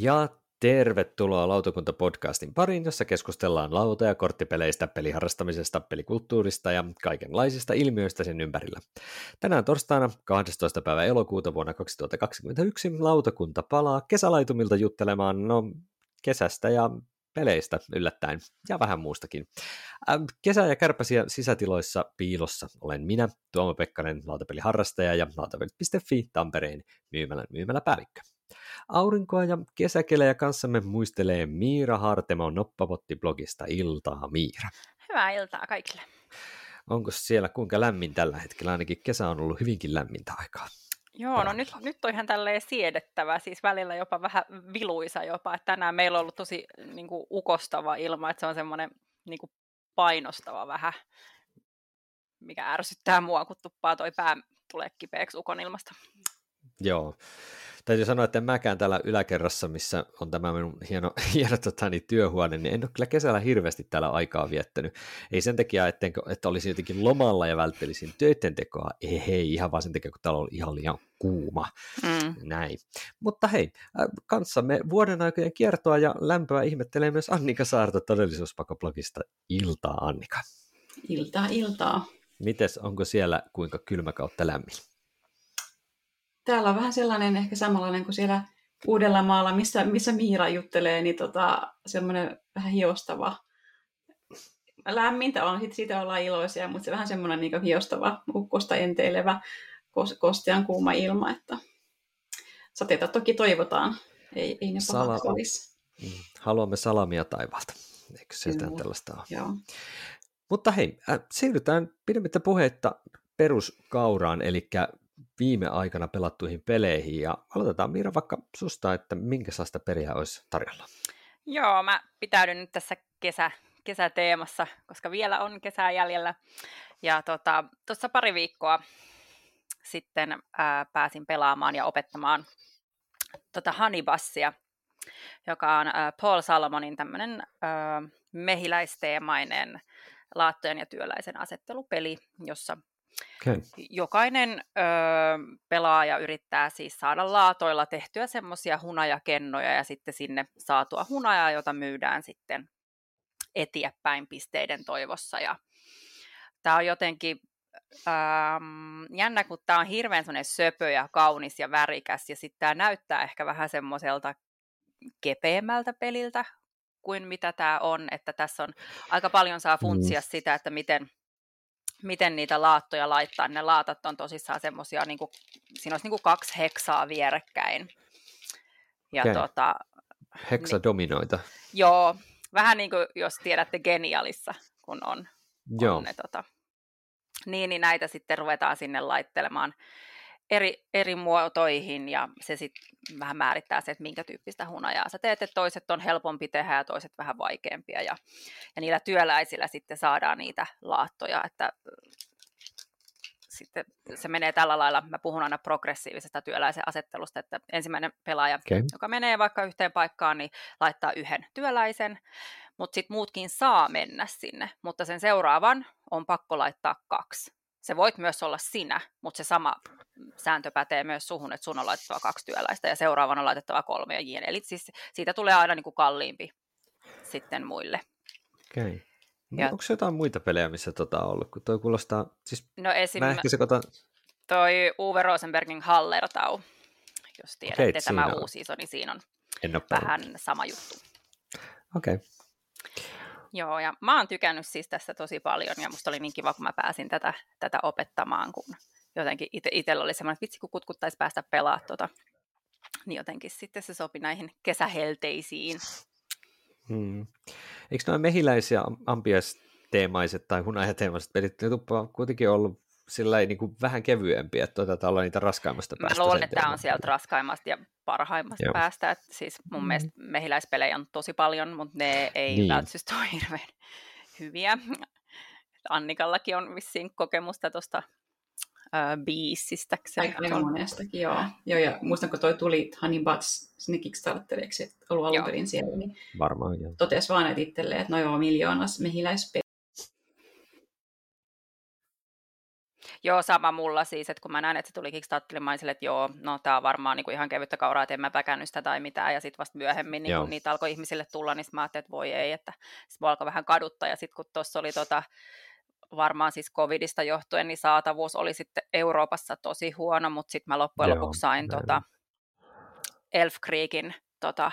Ja tervetuloa Lautakunta-podcastin pariin, jossa keskustellaan lauta- ja korttipeleistä, peliharrastamisesta, pelikulttuurista ja kaikenlaisista ilmiöistä sen ympärillä. Tänään torstaina 12. päivä elokuuta vuonna 2021 lautakunta palaa kesälaitumilta juttelemaan no, kesästä ja peleistä yllättäen ja vähän muustakin. Ähm, kesä- ja kärpäsiä sisätiloissa piilossa olen minä, Tuomo Pekkanen, lautapeliharrastaja ja lautapelit.fi Tampereen myymälän myymäläpäällikkö. Aurinkoa ja kesäkelejä kanssamme muistelee Miira Hartemo Noppapotti-blogista Iltaa Miira. Hyvää iltaa kaikille. Onko siellä kuinka lämmin tällä hetkellä? Ainakin kesä on ollut hyvinkin lämmintä aikaa. Joo, no nyt, nyt on ihan tälleen siedettävä, siis välillä jopa vähän viluisa jopa, että tänään meillä on ollut tosi niin kuin, ukostava ilma, että se on semmoinen niin kuin, painostava vähän, mikä ärsyttää mua, kun tuppaa toi pää tulee kipeäksi ukon ilmasta. Joo, täytyy sanoa, että en mäkään täällä yläkerrassa, missä on tämä minun hieno, hieno tota, niin, työhuone, niin en ole kyllä kesällä hirveästi täällä aikaa viettänyt. Ei sen takia, että, että olisin jotenkin lomalla ja välttelisin töiden tekoa, ei hei, ihan vaan sen takia, kun täällä on ihan liian kuuma. Mm. Näin. Mutta hei, äh, kanssamme vuoden aikojen kiertoa ja lämpöä ihmettelee myös Annika Saarto todellisuuspakoblogista. Iltaa Annika. Iltaa, iltaa. Mites, onko siellä kuinka kylmä kautta lämmin? Täällä on vähän sellainen ehkä samanlainen kuin siellä Uudellamaalla, missä, missä Miira juttelee, niin tota, semmoinen vähän hiostava. Lämmintä on, sit siitä ollaan iloisia, mutta se vähän semmoinen niin hiostava, ukkosta enteilevä, kostean kuuma ilma, että sateita toki toivotaan, ei, ei ne Sala... olisi. Mm. Haluamme salamia taivaalta, eikö se jotain tällaista ole? Joo. Mutta hei, äh, siirrytään pidemmittä puhetta peruskauraan, eli viime aikana pelattuihin peleihin ja aloitetaan Miira vaikka susta, että minkä sellaista periä olisi tarjolla? Joo, mä pitäydyn nyt tässä kesä, kesäteemassa, koska vielä on kesää jäljellä. Ja tuossa tota, pari viikkoa sitten ää, pääsin pelaamaan ja opettamaan tota Honeybussia, joka on ää, Paul Salomonin tämmöinen mehiläisteemainen laattojen ja työläisen asettelupeli, jossa Okay. Jokainen ö, pelaaja yrittää siis saada laatoilla tehtyä semmoisia hunajakennoja ja sitten sinne saatua hunajaa, jota myydään sitten eteenpäin pisteiden toivossa. Ja tämä on jotenkin ähm, jännä, kun tämä on hirveän söpö ja kaunis ja värikäs ja sitten tämä näyttää ehkä vähän semmoiselta kepeämmältä peliltä kuin mitä tämä on, että tässä on aika paljon saa funtsia mm. sitä, että miten miten niitä laattoja laittaa. Ne laatat on tosissaan semmoisia, niin kuin, siinä olisi niin kuin kaksi heksaa vierekkäin. Ja okay. tota, Heksadominoita. Niin, joo, vähän niin kuin jos tiedätte Genialissa, kun on, joo. on ne, tota, niin, niin näitä sitten ruvetaan sinne laittelemaan eri, eri muotoihin ja se sitten vähän määrittää se, että minkä tyyppistä hunajaa sä teet, että toiset on helpompi tehdä ja toiset vähän vaikeampia ja, ja niillä työläisillä sitten saadaan niitä laattoja, että sitten se menee tällä lailla, mä puhun aina progressiivisesta työläisen asettelusta, että ensimmäinen pelaaja, okay. joka menee vaikka yhteen paikkaan, niin laittaa yhden työläisen, mutta sitten muutkin saa mennä sinne, mutta sen seuraavan on pakko laittaa kaksi. Se voit myös olla sinä, mutta se sama sääntö pätee myös suhun, että sun on laitettava kaksi työläistä ja seuraavana on laitettava kolme ja jien. Eli siis siitä tulee aina niin kuin kalliimpi sitten muille. Okei. Okay. No, ja... Onko jotain muita pelejä, missä tota on ollut? Kun toi kuulostaa, siis no esim... mä ehkä sekoitan... Toi Uwe Rosenbergin Hallertau, jos tiedätte okay, tämä on. uusi iso, niin siinä on vähän sama juttu. Okei. Okay. Joo, ja mä oon tykännyt siis tästä tosi paljon, ja musta oli niin kiva, kun mä pääsin tätä, tätä opettamaan, kun jotenkin ite, itsellä oli semmoinen, että vitsi kun kutkuttaisi päästä pelaa tota, niin jotenkin sitten se sopi näihin kesähelteisiin. Hmm. Eikö nämä mehiläisiä ampiaisteemaiset tai hunajateemaiset pelit, ne tuppaa kuitenkin ollut sillä niin kuin vähän kevyempiä, että otetaan olla niitä raskaimmasta päästä. Mä luulen, että tämä on sieltä raskaimmasta ja parhaimmasta Joo. päästä. Että siis mun mm. mielestä mehiläispelejä on tosi paljon, mutta ne ei niin. välttämättä ole hirveän hyviä. Annikallakin on vissiin kokemusta tuosta äh, biisistä. Aika, aika monestakin, joo. joo. ja muistan, kun toi tuli Honey Butts sinne Kickstarteriksi, että ollut alun perin siellä, niin Varmaan, joo. totesi vaan että itselleen, että no joo, miljoonas mehiläispeli Joo, sama mulla siis, että kun mä näin, että se tuli Kickstarterille, mä että joo, no tää on varmaan niin kuin ihan kevyttä kauraa, että en mä päkännyt sitä tai mitään, ja sitten vasta myöhemmin niin kun niitä alkoi ihmisille tulla, niin mä ajattelin, että voi ei, että se alkoi vähän kaduttaa, ja sitten kun tuossa oli tota, varmaan siis covidista johtuen, niin saatavuus oli sitten Euroopassa tosi huono, mutta sitten mä loppujen joo, lopuksi sain tota, Elf Creekin tota,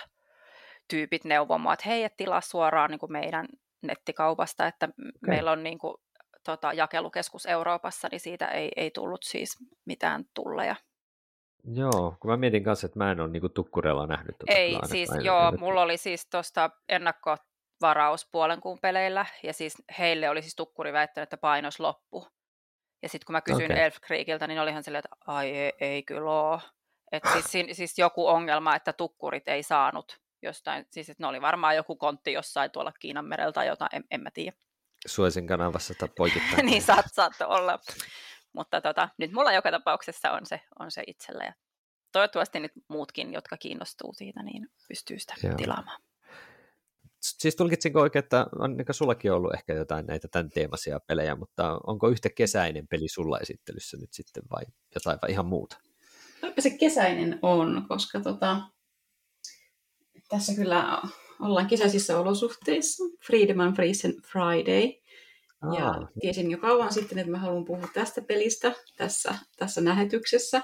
tyypit neuvomaan, että hei, et tilaa suoraan niin kuin meidän nettikaupasta, että okay. meillä on niin kuin, tota, jakelukeskus Euroopassa, niin siitä ei, ei tullut siis mitään tulleja. Joo, kun mä mietin kanssa, että mä en ole niinku tukkurella nähnyt. Tuota ei, siis aina, joo, mulla oli siis tuosta ennakkovaraus puolen kuun peleillä, ja siis heille oli siis tukkuri väittänyt, että painos loppu. Ja sitten kun mä kysyin okay. Elf Creekiltä, niin olihan silleen, että ai ei, ei kyllä oo. Et siis, siis joku ongelma, että tukkurit ei saanut jostain, siis että ne oli varmaan joku kontti jossain tuolla Kiinan merellä tai jotain, en, en mä tiedä. Suesin kanavassa tai poikittain. niin saat, saattoi olla. Mutta tota, nyt mulla joka tapauksessa on se, on se itsellä ja toivottavasti nyt muutkin, jotka kiinnostuu siitä, niin pystyy sitä Joo. tilaamaan. Siis tulkitsinko oikein, että on niin sullakin ollut ehkä jotain näitä tämän teemaisia pelejä, mutta onko yhtä kesäinen peli sulla esittelyssä nyt sitten vai jotain vai ihan muuta? se kesäinen on, koska tota, tässä kyllä ollaan kesäisissä olosuhteissa. Freedom and Friesen Friday. Aa. Ja tiesin jo kauan sitten, että mä haluan puhua tästä pelistä tässä, tässä lähetyksessä,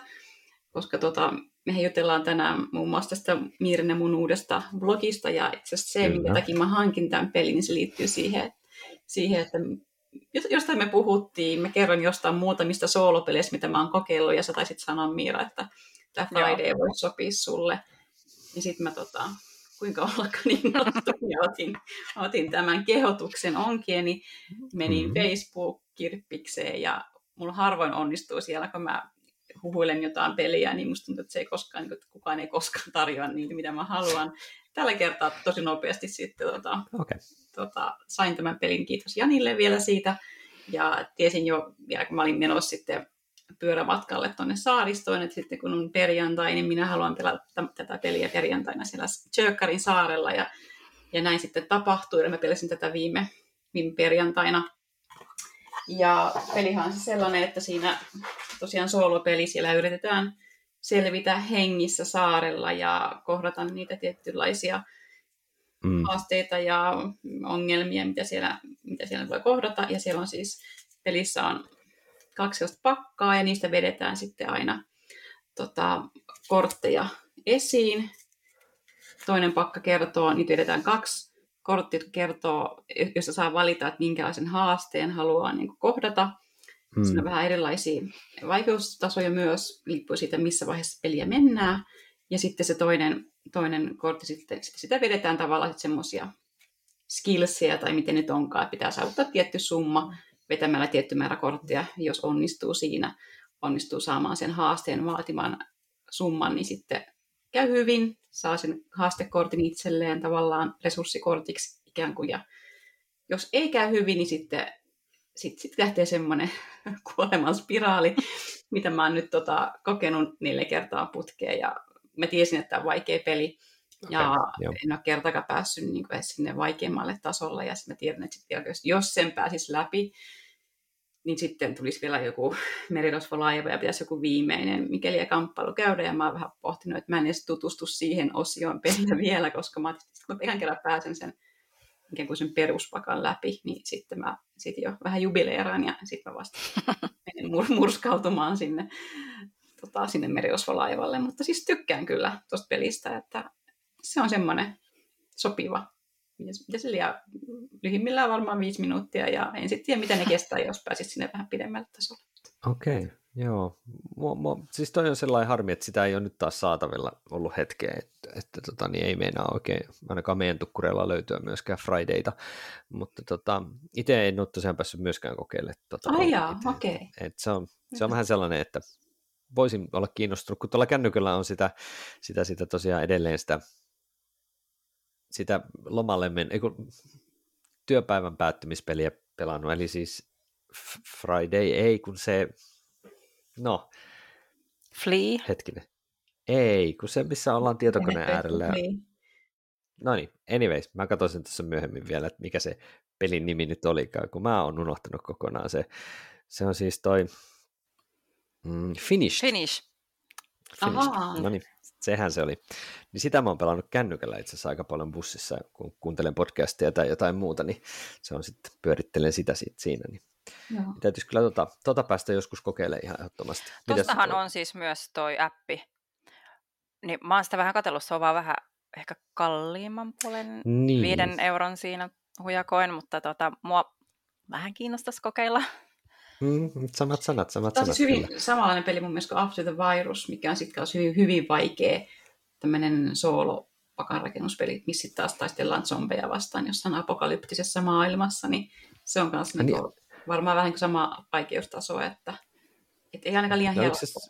koska tota, mehän jutellaan tänään muun muassa tästä Miirinen mun uudesta blogista, ja itse asiassa se, minkä takia mä hankin tämän pelin, niin se liittyy siihen, siihen että jostain me puhuttiin, mä kerron jostain muutamista soolopeleistä, mitä mä oon kokeillut, ja sä taisit sanoa Miira, että tämä Friday voisi sopia sulle. Ja sitten mä tota, kuinka ollakaan niin ja otin, otin tämän kehotuksen onkieni, menin mm-hmm. Facebook-kirppikseen ja mulla harvoin onnistuu siellä, kun mä huhuilen jotain peliä, niin musta tuntuu, että se ei koskaan, niin että kukaan ei koskaan tarjoa niitä, mitä mä haluan. Tällä kertaa tosi nopeasti sitten tota, okay. tota, sain tämän pelin, kiitos Janille vielä siitä. Ja tiesin jo vielä, kun mä olin menossa sitten pyörämatkalle tuonne saaristoon, että sitten kun on perjantai, niin minä haluan pelata tätä peliä perjantaina siellä Tjökkarin saarella, ja, ja näin sitten tapahtui, ja mä pelasin tätä viime, viime perjantaina. Ja pelihan on se sellainen, että siinä tosiaan soolopeli, siellä yritetään selvitä hengissä saarella ja kohdata niitä tietynlaisia mm. haasteita ja ongelmia, mitä siellä, mitä siellä voi kohdata. Ja siellä on siis, pelissä on kaksi pakkaa ja niistä vedetään sitten aina tota, kortteja esiin. Toinen pakka kertoo, niitä vedetään kaksi korttia, jotka kertoo, josta saa valita, että minkälaisen haasteen haluaa niin kuin kohdata. Hmm. Siinä on vähän erilaisia vaikeustasoja myös, riippuu siitä, missä vaiheessa peliä mennään. Ja sitten se toinen, toinen kortti, sitten, sitten sitä vedetään tavallaan semmoisia skillsia tai miten nyt onkaan, että pitää saavuttaa tietty summa vetämällä tietty määrä korttia, jos onnistuu siinä, onnistuu saamaan sen haasteen vaatiman summan, niin sitten käy hyvin, saa sen haastekortin itselleen tavallaan resurssikortiksi ikään kuin, ja jos ei käy hyvin, niin sitten sit, sit lähtee semmoinen kuoleman spiraali, mitä mä oon nyt tota, kokenut neljä kertaa putkeen, ja mä tiesin, että tämä on vaikea peli, ja okay, en ole kertakaan päässyt niin kuin sinne vaikeammalle tasolle, ja sitten mä tiedän, että sit jos sen pääsis läpi, niin sitten tulisi vielä joku merirosvolaiva ja pitäisi joku viimeinen mikäli ja kamppailu käydä. Ja mä oon vähän pohtinut, että mä en edes tutustu siihen osioon pelillä vielä, koska mä että kun kerran pääsen sen ikään kuin sen peruspakan läpi, niin sitten mä sit jo vähän jubileeraan ja sitten mä vasta menen mur- murskautumaan sinne, tota, sinne merirosvolaivalle. Mutta siis tykkään kyllä tuosta pelistä, että se on semmoinen sopiva mitä se liian lyhimmillään varmaan viisi minuuttia, ja en sitten tiedä, mitä ne kestää, jos pääsit sinne vähän pidemmälle tasolle. Okei, okay, joo. Mua, mua, siis toi on sellainen harmi, että sitä ei ole nyt taas saatavilla ollut hetkeä, että, että tota, niin ei meinaa oikein, ainakaan meidän tukkureilla löytyä myöskään Fridayta, mutta tota, itse en ole tosiaan päässyt myöskään kokeilemaan. Tota, Ai jaa, okei. Okay. se on, se on vähän sellainen, että voisin olla kiinnostunut, kun tuolla kännykällä on sitä, sitä, sitä tosiaan edelleen sitä sitä lomalle men, ei kun, työpäivän päättymispeliä pelannut, eli siis Friday ei, kun se, no. Flea? Hetkinen. Ei, kun se, missä ollaan tietokoneen äärellä. Ja... No niin, anyways, mä katsoin sen tässä myöhemmin vielä, että mikä se pelin nimi nyt olikaan, kun mä oon unohtanut kokonaan se. Se on siis toi, Mm, Finish. Finish. Finish. No niin, sehän se oli. Niin sitä mä oon pelannut kännykällä itse asiassa aika paljon bussissa, kun kuuntelen podcastia tai jotain muuta, niin se on sitten, pyörittelen sitä siitä siinä. Niin Joo. Täytyisi kyllä tota, tota päästä joskus kokeilemaan ihan ehdottomasti. Tuostahan on siis myös toi appi. Niin mä oon sitä vähän katsellut, se on vaan vähän ehkä kalliimman puolen niin. viiden euron siinä hujakoin, mutta tota, mua vähän kiinnostaisi kokeilla. Mm, samat sanat, samat Tämä on siis hyvin kyllä. samanlainen peli mun mielestä kuin After the Virus, mikä on sitten hyvin, hyvin vaikea tämmöinen soolo pakanrakennuspeli, missä sitten taas taistellaan zombeja vastaan jossain apokalyptisessa maailmassa, niin se on myös niin, niin, varmaan vähän kuin sama vaikeustaso, että, että ei ainakaan liian no, helppo. Se,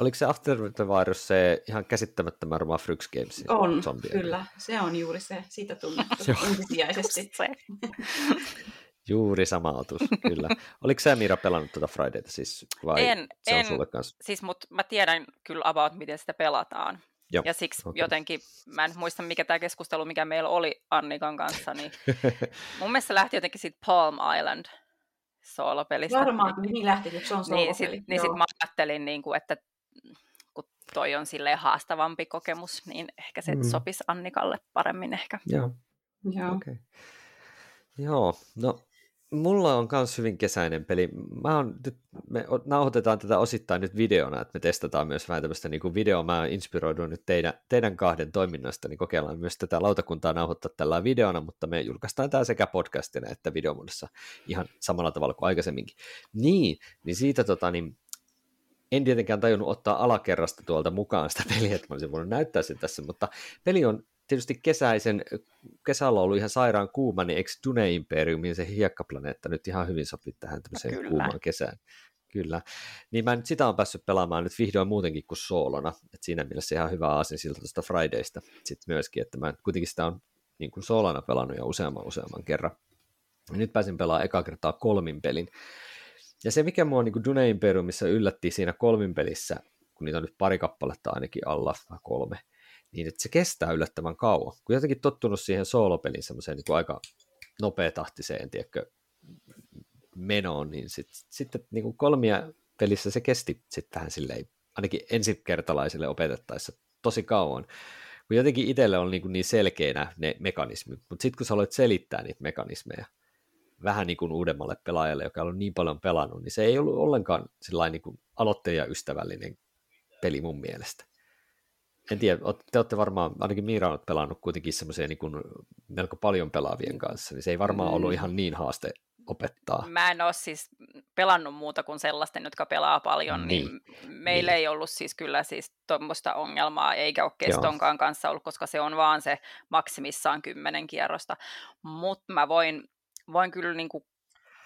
oliko se After the Virus se ihan käsittämättömän varmaan Fryx Games? On, zombie. kyllä. Se on juuri se. Siitä tunnettu ensisijaisesti. Juuri sama otus, kyllä. Oliko sä Mira pelannut tuota Fridayta siis, vai en, se on en, sulle kanssa? Siis, mutta mä tiedän kyllä about, miten sitä pelataan. Joo, ja siksi okay. jotenkin, mä en muista mikä tämä keskustelu, mikä meillä oli Annikan kanssa, niin mun mielestä se lähti jotenkin siitä Palm Island soolopelistä. Varmaan, niin, mihin lähti, kun se on soolopeli. Niin, sit, niin sit mä ajattelin, niin kuin, että kun toi on silleen haastavampi kokemus, niin ehkä se mm. sopisi Annikalle paremmin ehkä. Joo, Joo. Okay. Joo, no Mulla on myös hyvin kesäinen peli. Mä on, nyt, me nauhoitetaan tätä osittain nyt videona, että me testataan myös vähän tämmöistä niin videoa. Mä oon inspiroidut nyt teidän, teidän kahden toiminnasta, niin kokeillaan myös tätä lautakuntaa nauhoittaa tällä videona, mutta me julkaistaan tämä sekä podcastina että videomuodossa ihan samalla tavalla kuin aikaisemminkin. Niin, niin siitä tota, niin, en tietenkään tajunnut ottaa alakerrasta tuolta mukaan sitä peliä, että mä olisin voinut näyttää sen tässä, mutta peli on tietysti kesäisen, kesällä ollut ihan sairaan kuuma, niin eikö Dune Imperiumin se hiekkaplaneetta nyt ihan hyvin sopii tähän tämmöiseen Kyllä. kuumaan kesään? Kyllä. Niin mä nyt sitä on päässyt pelaamaan nyt vihdoin muutenkin kuin soolona. Et siinä mielessä ihan hyvä aasin siltä tuosta Fridaysta sitten myöskin, että mä kuitenkin sitä on niin kuin soolana pelannut jo useamman useamman kerran. Ja nyt pääsin pelaamaan eka kertaa kolmin pelin. Ja se, mikä mua niin Dune Imperiumissa yllätti siinä kolmin pelissä, kun niitä on nyt pari kappaletta ainakin alla, kolme, niin että se kestää yllättävän kauan. Kun jotenkin tottunut siihen soolopelin semmoiseen niin aika nopeatahtiseen tiedätkö, menoon, niin sitten sit, niin kuin kolmia pelissä se kesti sitten vähän silleen, ainakin ensikertalaisille opetettaessa tosi kauan. Kun jotenkin itselle on niin, kuin niin selkeänä ne mekanismit, mutta sitten kun sä aloit selittää niitä mekanismeja vähän niin kuin uudemmalle pelaajalle, joka on niin paljon pelannut, niin se ei ollut ollenkaan niin kuin aloittajaystävällinen peli mun mielestä en tiedä, te olette varmaan, ainakin Miira on pelannut kuitenkin semmoisia niin melko paljon pelaavien kanssa, niin se ei varmaan ollut mm. ihan niin haaste opettaa. Mä en ole siis pelannut muuta kuin sellaisten, jotka pelaa paljon, niin, niin meillä niin. ei ollut siis kyllä siis tuommoista ongelmaa, eikä ole kestonkaan Joo. kanssa ollut, koska se on vaan se maksimissaan kymmenen kierrosta, mutta mä voin, voin kyllä niin kuin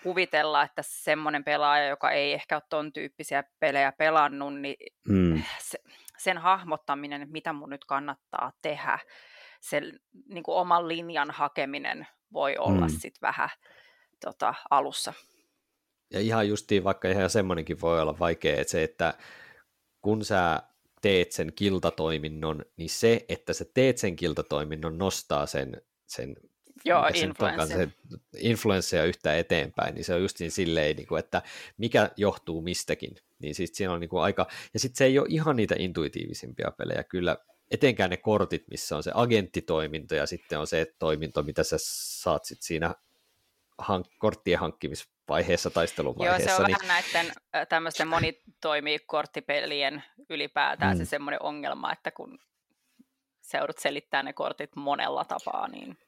kuvitella, että semmoinen pelaaja, joka ei ehkä ole ton tyyppisiä pelejä pelannut, niin mm. se, sen hahmottaminen, että mitä mun nyt kannattaa tehdä, sen niin kuin oman linjan hakeminen voi olla mm. sitten vähän tota, alussa. Ja ihan justiin, vaikka ihan semmoinenkin voi olla vaikea, että se, että kun sä teet sen kiltatoiminnon, niin se, että sä teet sen kiltatoiminnon, nostaa sen, sen Joo, influenssia. influenssia yhtä eteenpäin, niin se on just niin silleen, niin kuin, että mikä johtuu mistäkin. Niin siis siinä on niin kuin aika, ja sitten se ei ole ihan niitä intuitiivisimpia pelejä, kyllä etenkään ne kortit, missä on se agenttitoiminto ja sitten on se toiminto, mitä sä saat sit siinä hank- korttien hankkimisvaiheessa, taisteluvaiheessa. Joo, se on niin... vähän näiden tämmöisten monitoimikorttipelien ylipäätään mm. se semmoinen ongelma, että kun seudut selittää ne kortit monella tapaa, niin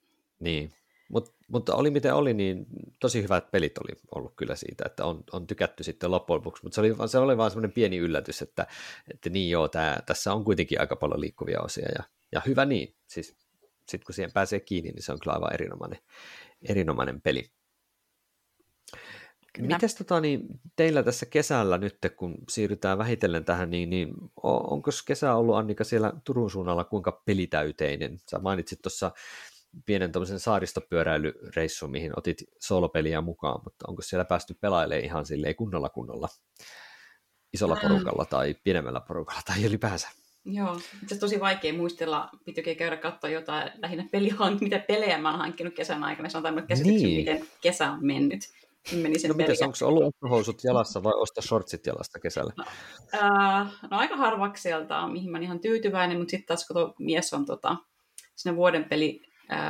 niin, Mut, mutta oli miten oli, niin tosi hyvät pelit oli ollut kyllä siitä, että on, on tykätty sitten loppujen lopuksi, mutta se oli, se oli vaan semmoinen pieni yllätys, että, että niin joo, tää, tässä on kuitenkin aika paljon liikkuvia osia ja, ja hyvä niin, siis sitten kun siihen pääsee kiinni, niin se on kyllä aivan erinomainen, erinomainen peli. Mites tota, niin, teillä tässä kesällä nyt, kun siirrytään vähitellen tähän, niin, niin onko kesä ollut Annika siellä Turun suunnalla kuinka pelitäyteinen? Sä mainitsit tuossa pienen tämmöisen saaristopyöräilyreissun, mihin otit solopeliä mukaan, mutta onko siellä päästy pelailemaan ihan silleen kunnolla kunnolla isolla porukalla tai pienemmällä porukalla tai ylipäänsä? Joo, itse tosi vaikea muistella, piti käydä katsoa jotain lähinnä pelihank, mitä pelejä mä oon hankkinut kesän aikana, sanotaan nyt käsityksen, niin. miten kesä on mennyt. meni sen no miten, onko ollut ottohousut jalassa vai osta shortsit jalasta kesällä? No, äh, no aika harvakselta, mihin mä ihan tyytyväinen, mutta sitten taas kun mies on tota, siinä vuoden peli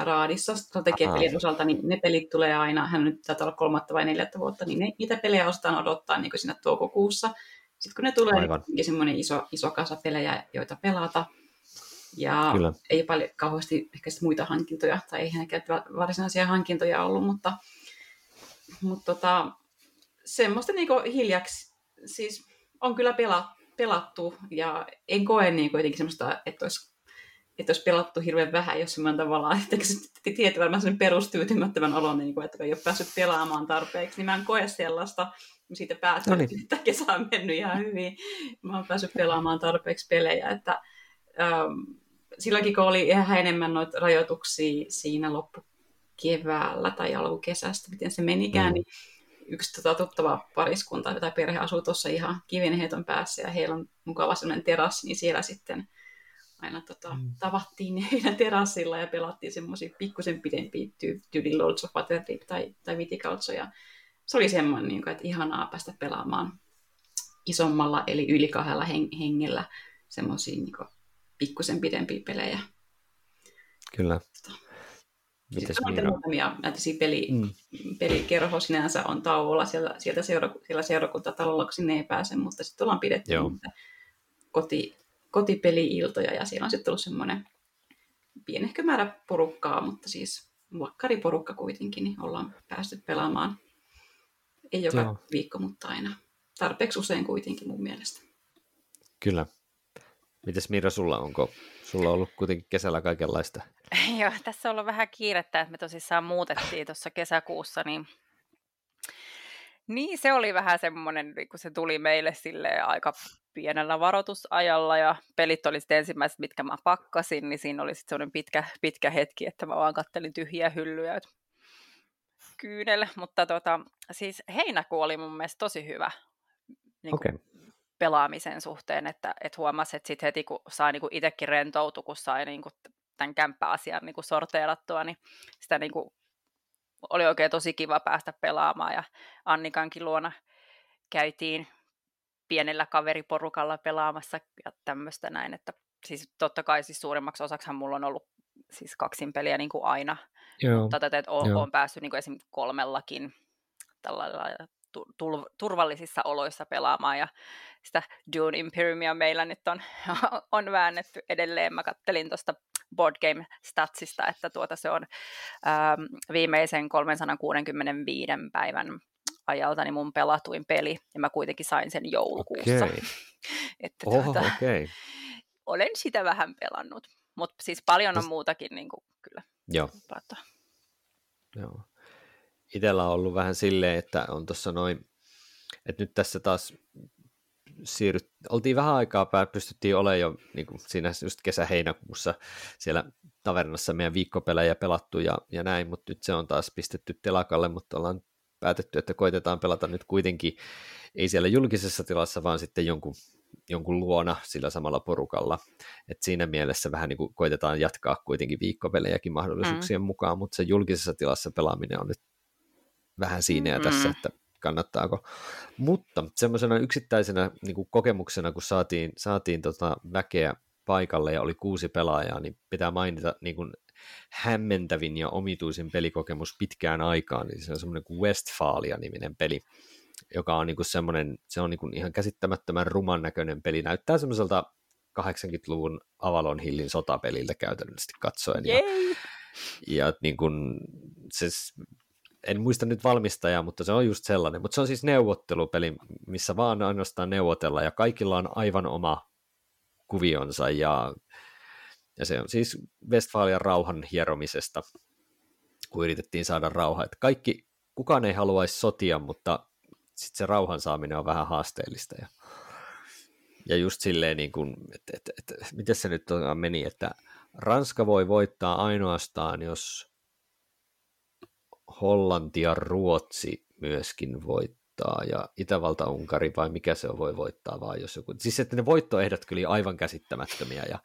raadissa strategiapelien osalta, niin ne pelit tulee aina, hän nyt taitaa olla kolmatta vai neljättä vuotta, niin ne, niitä pelejä ostaan odottaa niin siinä toukokuussa. Sitten kun ne tulee, Aivan. niin semmoinen iso, iso kasa pelejä, joita pelata, ja Kyllä. ei paljon kauheasti ehkä muita hankintoja, tai ei hänekään varsinaisia hankintoja ollut, mutta, mutta tota, semmoista niin hiljaksi, siis on kyllä pelattu, ja en koe niin jotenkin semmoista, että olisi että olisi pelattu hirveän vähän, jos semmoinen tavallaan, että tietää varmaan sen perustyytymättömän olon, niin kuin, että ei ole päässyt pelaamaan tarpeeksi, niin mä en koe sellaista, siitä päätyin, no niin. että kesä on mennyt ihan hyvin. Mä oon päässyt pelaamaan tarpeeksi pelejä, että ähm, silläkin kun oli ihan enemmän noita rajoituksia siinä loppukeväällä tai alkukesästä, miten se menikään, mm. niin yksi tota, tuttava pariskunta tai perhe asuu tuossa ihan kivenheiton päässä ja heillä on mukava sellainen terassi, niin siellä sitten aina tota, mm. tavattiin heidän terassilla ja pelattiin semmoisia pikkusen pidempiä ty- tyyli Lords of Waterdeep tai, tai Viticulture. Ja se oli semmoinen, niin kuin, että ihanaa päästä pelaamaan isommalla, eli yli kahdella heng- hengellä semmoisia niin pikkusen pidempiä pelejä. Kyllä. Tota. Mites Sitten on muutamia näitä peli, mm. pelikerho sinänsä on tauolla siellä, sieltä seura, siellä seurakuntatalolla, kun sinne ei pääse, mutta sitten ollaan pidetty koti, kotipeli-iltoja ja siellä on sitten tullut semmoinen pienehkö määrä porukkaa, mutta siis vakkariporukka kuitenkin, niin ollaan päästy pelaamaan. Ei joka Joo. viikko, mutta aina tarpeeksi usein kuitenkin mun mielestä. Kyllä. Mites Mira, sulla onko sulla on ollut kuitenkin kesällä kaikenlaista? Joo, tässä on ollut vähän kiirettä, että me tosissaan muutettiin tuossa kesäkuussa, niin niin, se oli vähän semmoinen, kun se tuli meille sille aika pienellä varoitusajalla ja pelit oli sitten ensimmäiset, mitkä mä pakkasin, niin siinä oli sitten semmoinen pitkä, pitkä hetki, että mä vaan kattelin tyhjiä hyllyjä kyynel, mutta tota, siis heinäkuu oli mun mielestä tosi hyvä niin okay. pelaamisen suhteen, että et huomasi, että sitten heti kun sai niin itsekin rentoutu, kun sai niin kuin tämän kämppäasian niin sorteerattua, niin sitä niin kuin oli oikein tosi kiva päästä pelaamaan ja Annikankin luona käytiin pienellä kaveriporukalla pelaamassa ja tämmöistä näin, että siis totta kai siis suurimmaksi osaksihan mulla on ollut siis kaksin peliä niin kuin aina, Joo. mutta tätä, että olen, olen päässyt niin kuin esimerkiksi kolmellakin tällä turvallisissa oloissa pelaamaan ja sitä Dune Imperiumia meillä nyt on, on väännetty edelleen. Mä kattelin tuosta Board Game Statsista, että tuota se on ähm, viimeisen 365 päivän ajalta niin mun pelatuin peli, ja mä kuitenkin sain sen joulukuussa. Okay. että Oho, tuota, okay. olen sitä vähän pelannut, mutta siis paljon on muutakin niin kuin, kyllä. Joo. Joo. Itellä on ollut vähän silleen, että on tuossa noin, että nyt tässä taas siirryt, oltiin vähän aikaa pää, pystyttiin olemaan jo niin kuin siinä just kesä-heinäkuussa siellä tavernassa meidän viikkopelejä pelattu ja, ja näin, mutta nyt se on taas pistetty telakalle, mutta ollaan päätetty, että koitetaan pelata nyt kuitenkin, ei siellä julkisessa tilassa, vaan sitten jonkun, jonkun luona sillä samalla porukalla. Et siinä mielessä vähän niin kuin koitetaan jatkaa kuitenkin viikkopelejäkin mahdollisuuksien mm. mukaan, mutta se julkisessa tilassa pelaaminen on nyt vähän siinä ja tässä, mm. että kannattaako. Mutta semmoisena yksittäisenä niin kuin kokemuksena, kun saatiin, saatiin tota väkeä paikalle ja oli kuusi pelaajaa, niin pitää mainita niin kuin hämmentävin ja omituisin pelikokemus pitkään aikaan, niin se on semmoinen kuin Westfalia-niminen peli, joka on niin kuin semmoinen, se on niin kuin ihan käsittämättömän ruman näköinen peli, näyttää semmoiselta 80-luvun Avalon Hillin sotapeliltä käytännössä katsoen. Ja, ja niin kuin, se en muista nyt valmistajaa, mutta se on just sellainen. Mutta se on siis neuvottelupeli, missä vaan ainoastaan neuvotella ja kaikilla on aivan oma kuvionsa ja, ja se on siis Westfalian rauhan hieromisesta, kun yritettiin saada rauha. Että kaikki, kukaan ei haluaisi sotia, mutta sitten se rauhan saaminen on vähän haasteellista. Ja, ja just silleen, niin kuin, että, että, että, miten se nyt meni, että Ranska voi voittaa ainoastaan, jos Hollanti ja Ruotsi myöskin voittaa, ja Itävalta-Unkari vai mikä se on voi voittaa, vaan jos joku... Siis että ne voittoehdot kyllä aivan käsittämättömiä, ja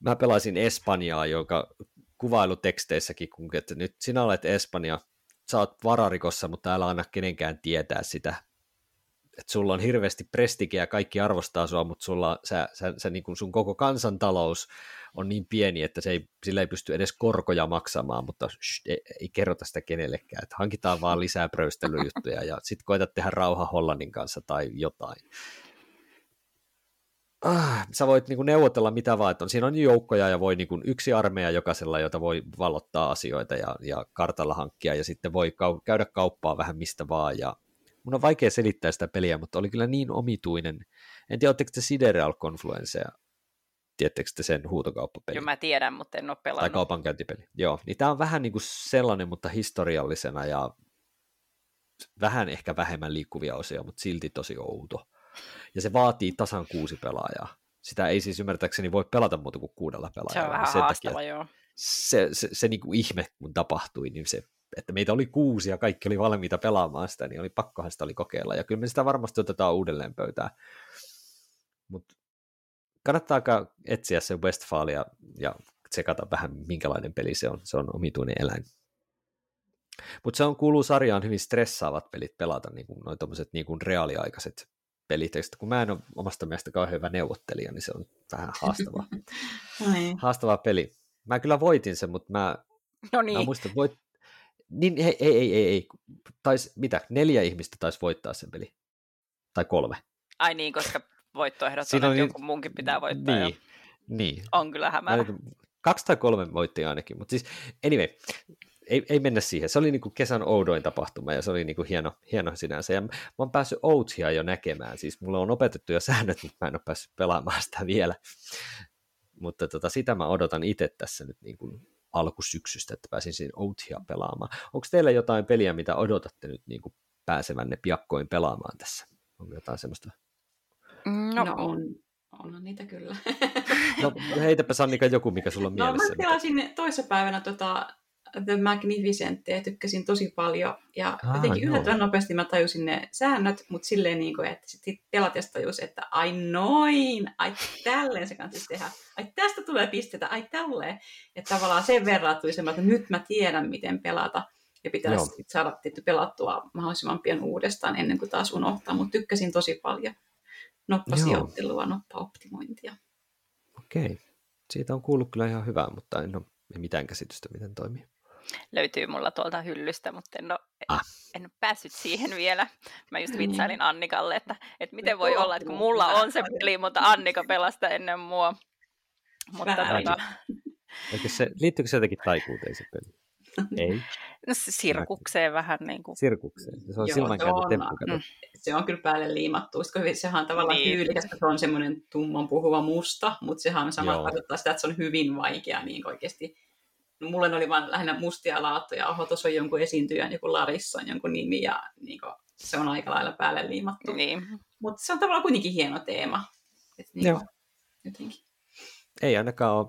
mä pelasin Espanjaa, joka kuvailuteksteissäkin, kun että nyt sinä olet Espanja, sä oot vararikossa, mutta älä anna kenenkään tietää sitä. Että sulla on hirveästi prestigiä ja kaikki arvostaa sua, mutta sulla, sä, sä, sä, niin kuin sun koko kansantalous on niin pieni, että se ei, sillä ei pysty edes korkoja maksamaan, mutta shh, ei, ei kerrota sitä kenellekään, että hankitaan vaan lisää pröystelyjuttuja ja sitten koetat tehdä rauha Hollannin kanssa tai jotain. Ah, sä voit niin neuvotella mitä vaan, että on, siinä on joukkoja ja voi niin yksi armeija jokaisella, jota voi valottaa asioita ja, ja kartalla hankkia ja sitten voi kau- käydä kauppaa vähän mistä vaan ja mun on vaikea selittää sitä peliä, mutta oli kyllä niin omituinen. En tiedä, oletteko te Sidereal Tiedättekö te sen huutokauppapeli? Joo, mä tiedän, mutta en ole pelannut. Tai kaupankäyntipeli. Joo, niin tämä on vähän niin kuin sellainen, mutta historiallisena ja vähän ehkä vähemmän liikkuvia osia, mutta silti tosi outo. Ja se vaatii tasan kuusi pelaajaa. Sitä ei siis ymmärtääkseni voi pelata muuta kuin kuudella pelaajalla. Se on vähän Sen haastava, takia, joo. se, se, se niin kuin ihme, kun tapahtui, niin se, että meitä oli kuusi ja kaikki oli valmiita pelaamaan sitä, niin oli pakkohan sitä oli kokeilla. Ja kyllä me sitä varmasti otetaan uudelleen pöytään. Mutta kannattaako etsiä se Westfalia ja tsekata vähän, minkälainen peli se on. Se on omituinen eläin. Mutta se on kuuluu sarjaan hyvin stressaavat pelit pelata, niin kuin noin tommoset niin kuin reaaliaikaiset pelit. Ja kun mä en ole omasta mielestä kauhean hyvä neuvottelija, niin se on vähän haastava, haastava peli. Mä kyllä voitin sen, mutta mä, No mä niin, muistan, että voit... Niin, ei, ei, ei, ei, ei. Tais, mitä, neljä ihmistä taisi voittaa sen peli. Tai kolme. ai niin, koska voittoehdot Siinä on, on että niin- jonkun munkin pitää voittaa. Niin, jo. niin. On kyllä Mä hämärä. Kaksi tai kolme voitti ainakin, mutta siis anyway, ei, ei mennä siihen. Se oli niinku kesän oudoin tapahtuma ja se oli niinku hieno, hieno sinänsä. Ja mä oon päässyt Outhia jo näkemään, siis mulla on opetettu jo säännöt, mutta mä en ole päässyt pelaamaan sitä vielä. Mutta tota, sitä mä odotan itse tässä nyt niin kuin alkusyksystä, että pääsin siinä Outhia pelaamaan. Onko teillä jotain peliä, mitä odotatte nyt niin kuin pääsevänne piakkoin pelaamaan tässä? Onko jotain semmoista? No, No, on, on niitä kyllä. No heitäpä Sannika joku, mikä sulla on No mä mielessä. pelasin toissapäivänä tota The Magnificent ja tykkäsin tosi paljon. Ja Aa, jotenkin joo. yllättävän nopeasti mä tajusin ne säännöt, mutta silleen niin kuin, että sitten pelatessa tajus, että ai noin, ai tälleen se kannattaisi tehdä. Ai tästä tulee pistetä, ai tälleen. Että tavallaan sen verran tuli semmoinen, että nyt mä tiedän, miten pelata. Ja Joo. pitäisi sit saada tietty pelattua mahdollisimman pian uudestaan ennen kuin taas unohtaa. Mutta tykkäsin tosi paljon. Noppasijoittelua, noppaoptimointia. Okei. Siitä on kuullut kyllä ihan hyvää, mutta en ole mitään käsitystä, miten toimii. löytyy mulla tuolta hyllystä, mutta en ole, Ah. en ole päässyt siihen vielä. Mä just Niin. vitsailin Annikalle, että, että miten voi olla, että kun mulla on se peli, mutta Annika pelasta ennen mua. Mutta tota, Eikö se, liittyykö se jotenkin taikuuteen se peli? Ei, no, se sirkukseen vähän niin kuin. sirkukseen. Se on Joo, silmänkääntä se on. temppu, kato. Mm. se on kyllä päälle liimattu, koska sehän on tavallaan Niin. tyylikäs, kun se on semmoinen tumman puhuva musta, mutta sehän on sama tarkoittaa sitä, että se on hyvin vaikea niin oikeasti. No, mulle oli vain lähinnä mustia laattoja, oho, tuossa on jonkun esiintyjän, joku Larissa on jonkun nimi, ja niin kuin, se on aika lailla päälle liimattu. Niin. Mutta se on tavallaan kuitenkin hieno teema. Et niin Joo. kuin, jotenkin. Ei ainakaan ole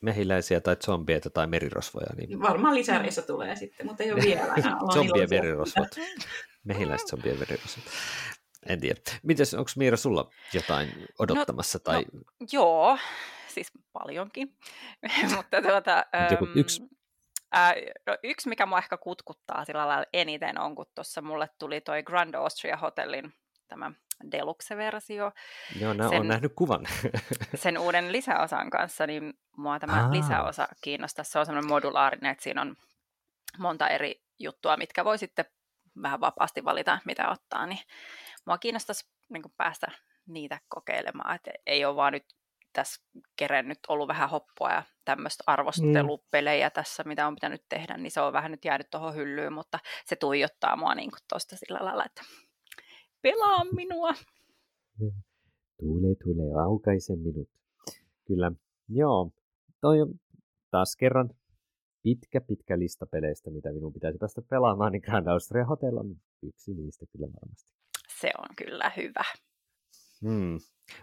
mehiläisiä tai zombieita tai merirosvoja. Niin Varmaan lisäreissä tulee sitten, mutta ei ole vielä. Zombien merirosvot. Mehiläiset zombien merirosvot. En tiedä. Mites, onko Miira sulla jotain odottamassa? no, tai Joo, siis paljonkin. mutta tuota, joku äm, yksi? Ää, no, yksi, mikä mua ehkä kutkuttaa sillä lailla eniten on, kun tuossa mulle tuli toi Grand Austria Hotellin tämä Deluxe-versio Joo, nää, sen- on nähnyt kuvan. sen uuden lisäosan kanssa, niin mua tämä Aa. lisäosa kiinnostaa. Se on semmoinen modulaarinen, että siinä on monta eri juttua, mitkä voi sitten vähän vapaasti valita, mitä ottaa, niin mua kiinnostaisi niin päästä niitä kokeilemaan, että ei ole vaan nyt tässä kerennyt ollut vähän hoppoa ja tämmöistä arvostelupelejä tässä, mitä on pitänyt tehdä, niin se on vähän nyt jäänyt tuohon hyllyyn, mutta se tuijottaa mua niin tuosta sillä lailla, että pelaa minua. Tule, tule, aukaise minut. Kyllä, joo. Toi on taas kerran pitkä, pitkä lista peleistä, mitä minun pitäisi päästä pelaamaan, niin Grand Austria Hotel on yksi niistä kyllä varmasti. Se on kyllä hyvä. Hmm.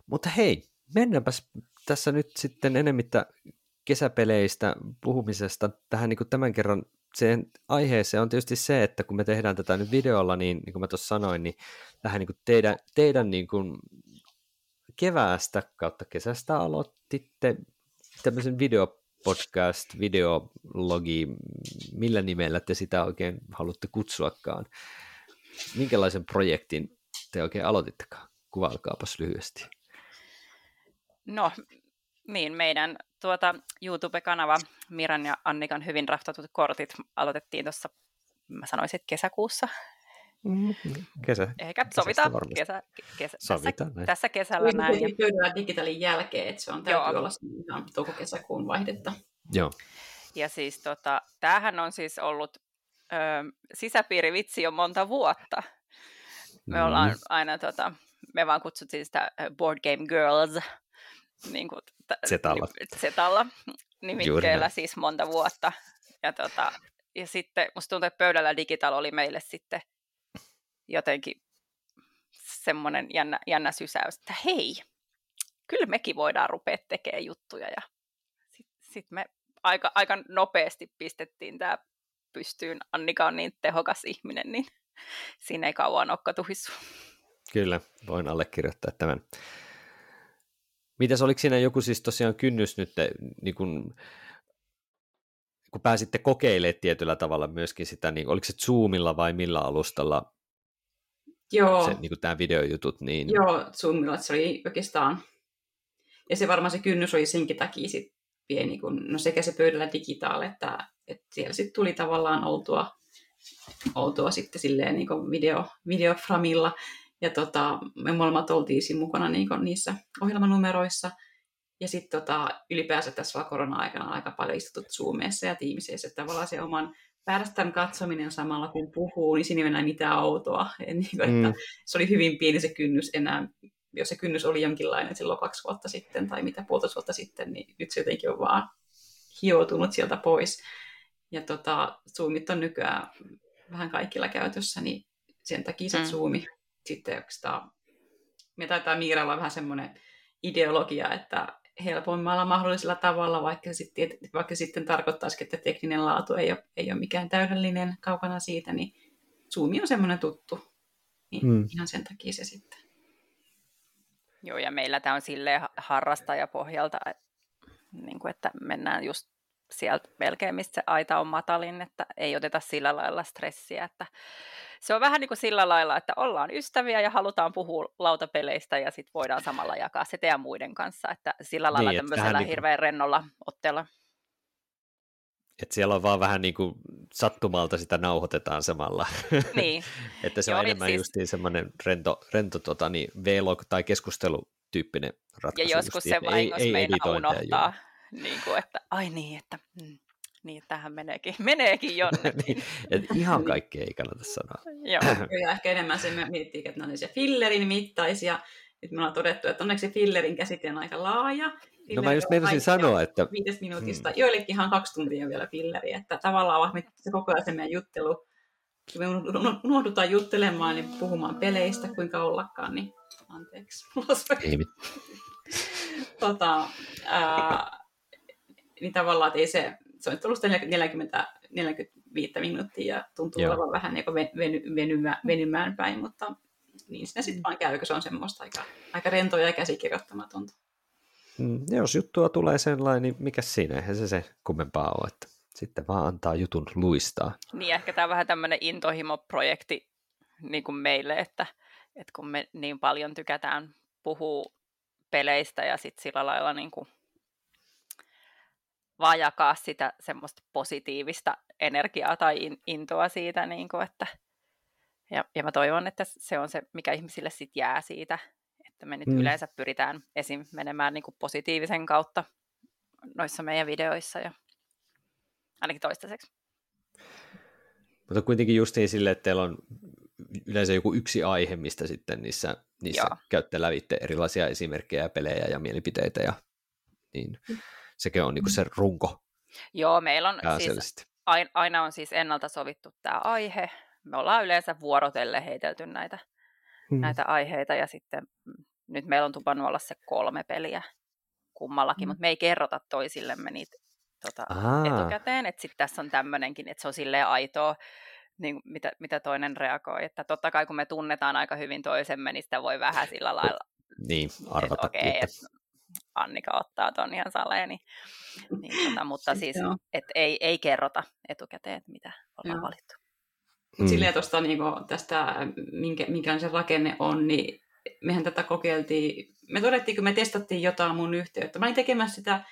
Mutta hei, mennäänpäs tässä nyt sitten enemmittä kesäpeleistä puhumisesta tähän niin kuin tämän kerran sen aiheeseen on tietysti se, että kun me tehdään tätä nyt videolla, niin, niin kuin mä tuossa sanoin, niin tähän niin kuin teidän, teidän niin kuin keväästä kautta kesästä aloititte tämmöisen podcast, videologi, millä nimellä te sitä oikein haluatte kutsuakaan. Minkälaisen projektin te oikein aloitittekaan? Kuvailkaapas lyhyesti. No, niin, meidän tuota YouTube-kanava Miran ja Annikan hyvin raftatut kortit aloitettiin tuossa, mä sanoisin, että kesäkuussa. Mm-hmm. Kesä, Ehkä sovitaan kesä, kesä, sovitaan tässä, tässä kesällä näin. Ja... Pöydällä digitaalin jälkeen, että se on täytyy Joo. olla ihan touko-kesäkuun vaihdetta. Joo. Ja siis tota, tämähän on siis ollut ö, sisäpiirivitsi jo monta vuotta. Me mm. ollaan aina, tota, me vaan kutsuttiin sitä Board Game Girls, niin kuin, Zetalla. Zetalla nimikkeellä siis monta vuotta. Ja, tota, ja sitten musta tuntuu, että pöydällä digital oli meille sitten jotenkin semmoinen jännä, jännä sysäys, että hei, kyllä mekin voidaan rupea tekemään juttuja. Ja sitten sit me aika, aika nopeasti pistettiin tämä pystyyn. Annika on niin tehokas ihminen, niin siinä ei kauan ole katuhissu. Kyllä, voin allekirjoittaa tämän. Mitäs, oliko siinä joku siis tosiaan kynnys nyt, niin kun, kun pääsitte kokeilemaan tietyllä tavalla myöskin sitä, niin oliko se Zoomilla vai millä alustalla Joo. Se, niin tämä videojutut? Niin... Joo, Zoomilla se oli oikeastaan, ja se varmaan se kynnys oli senkin takia sit pieni, kun no sekä se pöydällä digitaali, että, että siellä sitten tuli tavallaan oltua, oltua sitten silleen niin video, videoframilla, ja tota, me molemmat oltiin siinä mukana niin niissä ohjelmanumeroissa. Ja sitten tota, ylipäänsä tässä vaan korona-aikana aika paljon istutut Zoomissa ja Teamsissa, että tavallaan se oman päästään katsominen samalla kun puhuu, niin siinä ei enää mitään outoa. Et niin kuin, että mm. Se oli hyvin pieni se kynnys enää, jos se kynnys oli jonkinlainen silloin kaksi vuotta sitten tai mitä puolitoista vuotta sitten, niin nyt se jotenkin on vaan hioutunut sieltä pois. Ja tota, Zoomit on nykyään vähän kaikilla käytössä, niin sen takia se mm. Zoomi sitten oikeastaan, me taitaa Miiralla vähän semmoinen ideologia, että helpoimmalla mahdollisella tavalla, vaikka sitten, vaikka sitten tarkoittaisi, että tekninen laatu ei ole, ei ole mikään täydellinen kaukana siitä, niin Zoom on semmoinen tuttu. Niin hmm. Ihan sen takia se sitten. Joo, ja meillä tämä on silleen harrastajapohjalta, niin kuin, että mennään just sieltä melkein, mistä se aita on matalin, että ei oteta sillä lailla stressiä, että se on vähän niin kuin sillä lailla, että ollaan ystäviä ja halutaan puhua lautapeleistä ja sitten voidaan samalla jakaa se teidän muiden kanssa, että sillä lailla niin, tämmöisellä niin hirveän rennolla otteella. Että siellä on vaan vähän niin kuin sattumalta sitä nauhoitetaan samalla. Niin. että se on Joo, enemmän siis... just semmoinen rento, rento tota, niin vlog tai keskustelutyyppinen ratkaisu. Ja joskus se vahingossa meinaa unohtaa. Niin kuin, että ai niin, että mm, niin, tähän meneekin, meneekin jonnekin. niin, et ihan kaikkea ei kannata sanoa. Joo. ja ehkä enemmän se miettii, että ne on se fillerin mittaisia. Nyt me ollaan todettu, että onneksi fillerin käsite on aika laaja. Fillerin no mä just meinasin sanoa, että... Viides minuutista. Hmm. Joillekin ihan kaksi tuntia vielä filleri. Että tavallaan se koko ajan se meidän juttelu, kun me unohdutaan juttelemaan, niin puhumaan peleistä, kuinka ollakaan, niin anteeksi. Ei tota, ää, niin tavallaan, että ei se, se on tullut 40, 45 minuuttia ja tuntuu Joo. olevan vähän niin veny, venymään, venymään päin, mutta niin se sitten vaan käy, kun se on semmoista aika, aika rentoa ja käsikirjoittamatonta. Mm, jos juttua tulee sellainen, niin mikä siinä? Eihän se se kummempaa ole, että sitten vaan antaa jutun luistaa. Niin, ehkä tämä on vähän tämmöinen intohimo-projekti niin kuin meille, että, että kun me niin paljon tykätään puhua peleistä ja sitten sillä lailla niin kuin vaan jakaa sitä semmoista positiivista energiaa tai intoa siitä, niin kuin, että ja, ja mä toivon, että se on se, mikä ihmisille sitten jää siitä, että me nyt mm. yleensä pyritään esim. menemään niin kuin positiivisen kautta noissa meidän videoissa ja ainakin toistaiseksi. Mutta kuitenkin justiin sille, että teillä on yleensä joku yksi aihe, mistä sitten niissä, niissä käytte lävitte erilaisia esimerkkejä pelejä ja mielipiteitä ja niin. Mm sekin on niinku se runko. Joo, meillä on siis, aina on siis ennalta sovittu tämä aihe. Me ollaan yleensä vuorotelle heitelty näitä, hmm. näitä aiheita ja sitten mm, nyt meillä on tupannut olla se kolme peliä kummallakin, hmm. mutta me ei kerrota toisillemme niitä tota, etukäteen, että sitten tässä on tämmöinenkin, että se on silleen aitoa, niin mitä, mitä toinen reagoi. Että totta kai kun me tunnetaan aika hyvin toisemme, niin sitä voi vähän sillä lailla niin, arvata. Että, okay, että Annika ottaa ton ihan saleen. Niin, niin tota, mutta siis, et ei, ei kerrota etukäteen, mitä ollaan Joo. valittu. Mm. Silleen tuosta niin tästä, minkä, minkä se rakenne on, niin mehän tätä kokeiltiin. Me todettiin, kun me testattiin jotain mun yhteyttä. Mä olin tekemässä sitä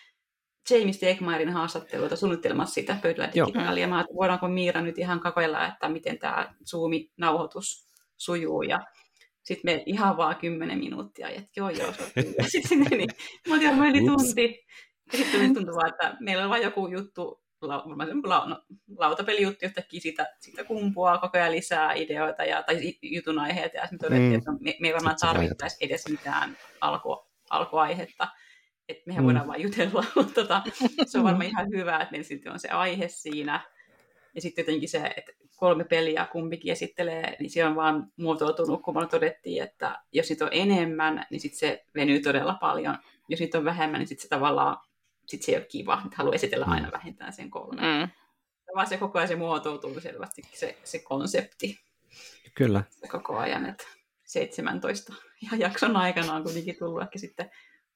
James Tegmairin haastattelua suunnittelemassa sitä pöydällä digitaalia. Mä voidaanko Miira nyt ihan kokeilla, että miten tämä Zoom-nauhoitus sujuu. Ja sitten me ihan vaan kymmenen minuuttia, että joo joo, sitten meni, mä olin meni tunti. Ja sitten tuntui vaan, että meillä on vain joku juttu, la, la, no, lautapelijuttu jostakin siitä, siitä kumpuaa koko ajan lisää ideoita ja, tai jutun aiheita. Ja sitten todettiin, mm. että me, me ei varmaan tarvittaisi edes mitään alku, alkuaihetta että mehän mm. voidaan vain jutella, mutta tota, se on varmaan ihan hyvä, että meillä sitten on se aihe siinä. Ja sitten jotenkin se, että kolme peliä kumpikin esittelee, niin se on vaan muotoutunut, kun me todettiin, että jos niitä on enemmän, niin sitten se venyy todella paljon. Jos niitä on vähemmän, niin sitten se tavallaan sit se ei ole kiva, että haluaa esitellä aina mm. vähintään sen kolme. Mm. Vaan se koko ajan se muotoutuu selvästi, se, se konsepti. Kyllä. Koko ajan, että 17 jakson aikana on kuitenkin tullut ehkä sitten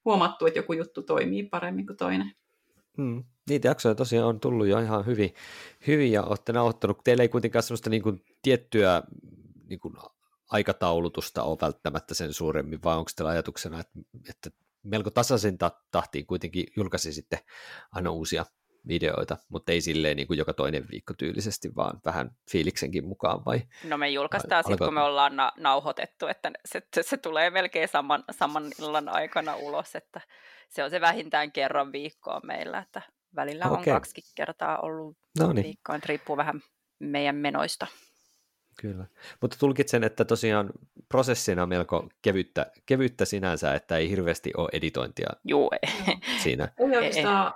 huomattu, että joku juttu toimii paremmin kuin toinen. Hmm. Niitä jaksoja tosiaan on tullut jo ihan hyvin, hyvin ja olette nauhoittanut. Teillä ei kuitenkaan sellaista niin kuin tiettyä niin kuin aikataulutusta ole välttämättä sen suuremmin, vai onko teillä ajatuksena, että, että melko tasaisin tahtiin kuitenkin julkaisi sitten aina uusia videoita, mutta ei silleen niin kuin joka toinen viikko tyylisesti, vaan vähän fiiliksenkin mukaan vai? No me julkaistaan sitten, kun me ollaan na- nauhoitettu, että se, se, se tulee melkein saman, saman illan aikana ulos, että se on se vähintään kerran viikkoa meillä, että välillä okay. on kaksi kertaa ollut no niin. viikkoa, että riippuu vähän meidän menoista. Kyllä, mutta tulkitsen, että tosiaan prosessina on melko kevyttä, kevyttä sinänsä, että ei hirveästi ole editointia Juu, ei. siinä. Ei oikeastaan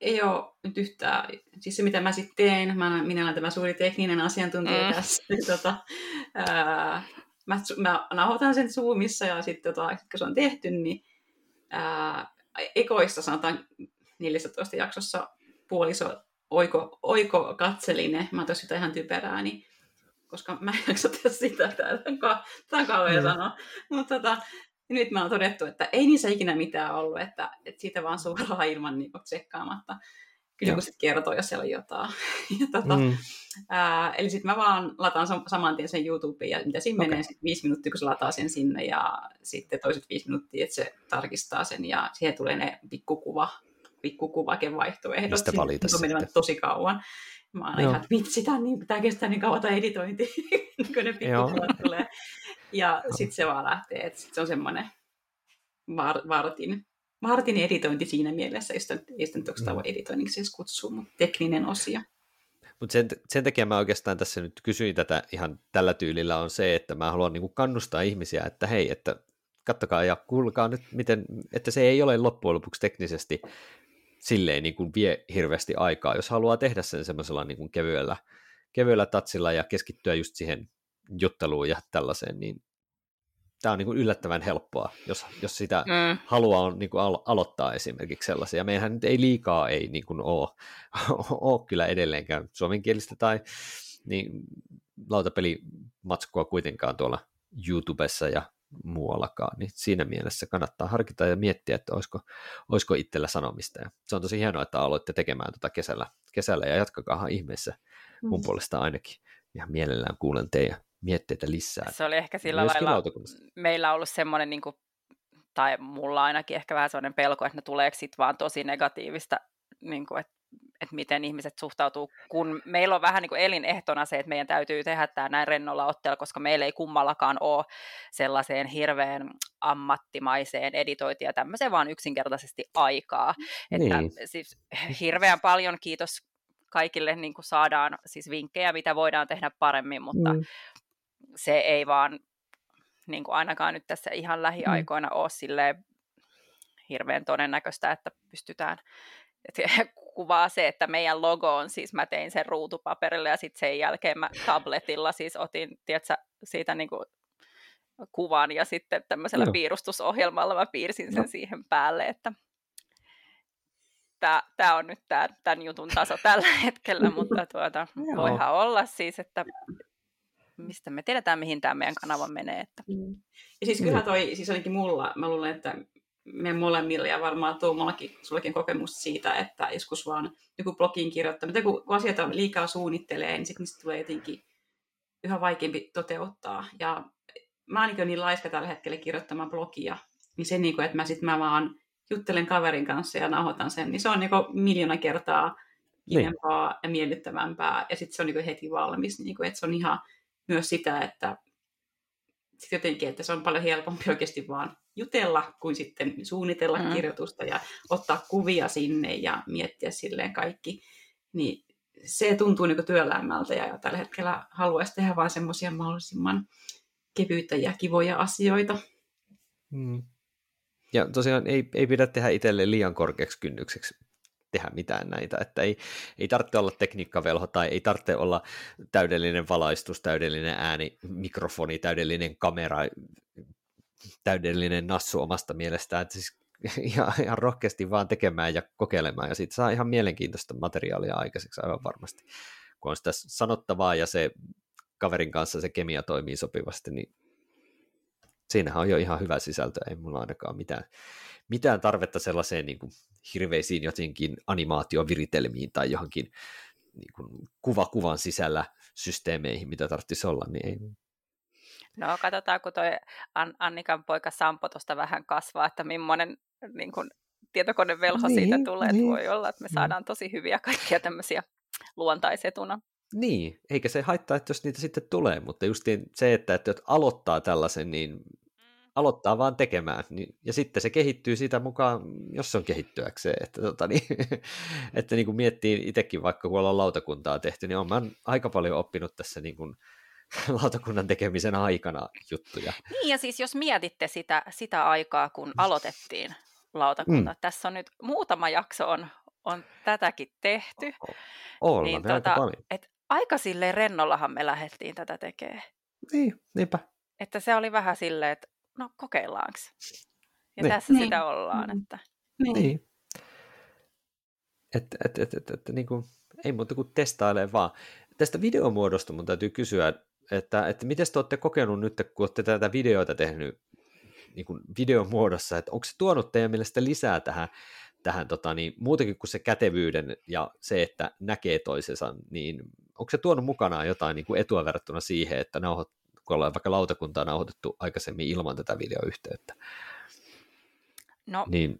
ei ole nyt yhtään, siis se mitä mä sitten teen, mä, minä olen tämä suuri tekninen asiantuntija mm. tässä, niin tota, ää, mä, mä nauhoitan sen Zoomissa ja sitten tota, kun se on tehty, niin ää, ekoista sanotaan 14 jaksossa puoliso oiko, oiko katseline, mä tosi ihan typerää, niin koska mä en jaksa tehdä sitä, täällä on, kauhean mm. sanoa. Mutta tota, nyt mä oon todettu, että ei niissä ikinä mitään ollut, että, että siitä vaan suoraan ilman niin tsekkaamatta. Kyllä joku sitten kertoo, jos siellä on jotain. ja tota, mm. ää, eli sitten mä vaan lataan saman tien sen YouTubeen, ja mitä siinä okay. menee sitten viisi minuuttia, kun se lataa sen sinne, ja sitten toiset viisi minuuttia, että se tarkistaa sen, ja siihen tulee ne pikkukuva, pikkukuvakevaihtoehdot. Mistä valita sitten? Se tosi kauan. Mä oon ihan, että vitsi, tämä niin, kestää niin kauan tämä editointi, kun ne pikkukuvat tulee. Ja sitten se vaan lähtee, että sit se on semmoinen var, vartin, vartin editointi siinä mielessä, ei sitä, ei sitä nyt mm. editoinniksi edes kutsua, mutta tekninen osio. Mutta sen, sen takia mä oikeastaan tässä nyt kysyin tätä ihan tällä tyylillä on se, että mä haluan niinku kannustaa ihmisiä, että hei, että kattokaa ja kuulkaa nyt, miten, että se ei ole loppujen lopuksi teknisesti silleen niin kuin vie hirveästi aikaa, jos haluaa tehdä sen semmoisella niin kuin kevyellä, kevyellä tatsilla ja keskittyä just siihen jutteluun ja tällaiseen, niin tämä on niin kuin yllättävän helppoa, jos, jos sitä mm. haluaa niin kuin alo- aloittaa esimerkiksi sellaisia. Meillähän nyt ei liikaa ei niin kuin ole, ole kyllä edelleenkään suomenkielistä tai niin lautapelimatskua kuitenkaan tuolla YouTubessa ja muuallakaan, niin siinä mielessä kannattaa harkita ja miettiä, että olisiko, olisiko itsellä sanomista. Ja se on tosi hienoa, että aloitte tekemään tuota kesällä, kesällä ja jatkakaahan ihmeessä mun mm. puolesta ainakin. Ihan mielellään kuulen teidän mietteitä lisää. Se oli ehkä sillä Myöskin lailla, meillä on ollut semmoinen, niin kuin, tai mulla ainakin ehkä vähän sellainen pelko, että ne tuleeko sitten vaan tosi negatiivista, niin kuin, että että miten ihmiset suhtautuu, kun meillä on vähän niin kuin elinehtona se, että meidän täytyy tehdä tämä näin rennolla otteella, koska meillä ei kummallakaan ole sellaiseen hirveän ammattimaiseen editointiin ja tämmöiseen vaan yksinkertaisesti aikaa. Niin. Että siis hirveän paljon kiitos kaikille niin kuin saadaan siis vinkkejä, mitä voidaan tehdä paremmin, mutta mm. se ei vaan niin kuin ainakaan nyt tässä ihan lähiaikoina mm. ole silleen hirveän todennäköistä, että pystytään et kuvaa se, että meidän logo on siis, mä tein sen ruutupaperille ja sitten sen jälkeen mä tabletilla siis otin, tiedätkö, siitä niin kuin kuvan ja sitten tämmöisellä no. piirustusohjelmalla mä piirsin sen no. siihen päälle, että tämä on nyt tää, tämän jutun taso tällä hetkellä, mutta tuota, voihan olla siis, että mistä me tiedetään, mihin tämä meidän kanava menee. Että. Ja siis kyllä toi, siis ainakin mulla, mä luulen, että me molemmilla ja varmaan Tuomollakin, sullakin kokemus siitä, että joskus vaan joku blogin kirjoittaminen, kun asioita liikaa suunnittelee, niin sitten niistä tulee jotenkin yhä vaikeampi toteuttaa. Ja mä oon niin laiska tällä hetkellä kirjoittamaan blogia, niin se, niin kuin, että mä sitten mä vaan juttelen kaverin kanssa ja nauhoitan sen, niin se on niin miljoona kertaa kivempaa niin. ja miellyttävämpää, ja sitten se on niin heti valmis, niin kuin, että se on ihan myös sitä, että sit jotenkin, että se on paljon helpompi oikeasti vaan jutella kuin sitten suunnitella mm. kirjoitusta ja ottaa kuvia sinne ja miettiä silleen kaikki. Niin se tuntuu niin työlämmältä ja tällä hetkellä haluaisi tehdä vain semmoisia mahdollisimman kevyitä ja kivoja asioita. Mm. Ja tosiaan ei, ei pidä tehdä itselle liian korkeaksi kynnykseksi tehdä mitään näitä, että ei, ei tarvitse olla tekniikkavelho tai ei tarvitse olla täydellinen valaistus, täydellinen ääni, mikrofoni, täydellinen kamera, täydellinen nassu omasta mielestään, että siis ihan, ihan rohkeasti vaan tekemään ja kokeilemaan ja siitä saa ihan mielenkiintoista materiaalia aikaiseksi aivan varmasti. Kun on sitä sanottavaa ja se kaverin kanssa se kemia toimii sopivasti, niin siinähän on jo ihan hyvä sisältö, ei mulla ainakaan mitään, mitään tarvetta sellaiseen niin kuin hirveisiin jotenkin animaatioviritelmiin tai johonkin niin kuin kuva kuvan sisällä systeemeihin, mitä tarvitsisi olla, niin ei. No katsotaan, kun toi Annikan poika Sampo tuosta vähän kasvaa, että millainen niin kuin, tietokonevelho niin, siitä tulee, niin. voi olla, että me saadaan tosi hyviä kaikkia tämmöisiä luontaisetuna. Niin, eikä se haittaa, että jos niitä sitten tulee, mutta just se, että, että aloittaa tällaisen, niin aloittaa vaan tekemään, niin, ja sitten se kehittyy siitä mukaan, jos se on kehittyäkseen, että, tota, niin, että niin kuin miettii itsekin vaikka kun ollaan lautakuntaa tehty, niin olen aika paljon oppinut tässä niin kuin, lautakunnan tekemisen aikana juttuja. Niin, ja siis jos mietitte sitä, sitä aikaa, kun aloitettiin lautakunta, mm. tässä on nyt muutama jakso on, on tätäkin tehty. Ollaan, niin, tota, aika paljon. Et aika silleen rennollahan me lähdettiin tätä tekemään. Niin, niinpä. Että se oli vähän silleen, että no kokeillaanko. Ja niin. tässä niin. sitä ollaan. Mm. Että... Niin. niin. Että et, et, et, et, niin kuin, ei muuta kuin testailee vaan. Tästä videomuodosta mun täytyy kysyä, että, että miten te olette kokenut nyt, kun olette tätä videoita tehnyt niin kuin videomuodossa, että onko se tuonut teidän mielestä lisää tähän, tähän tota, niin, muutenkin kuin se kätevyyden ja se, että näkee toisensa, niin onko se tuonut mukanaan jotain niin kuin etua verrattuna siihen, että nauhoit, kun ollaan vaikka lautakuntaa nauhoitettu aikaisemmin ilman tätä videoyhteyttä? No, niin,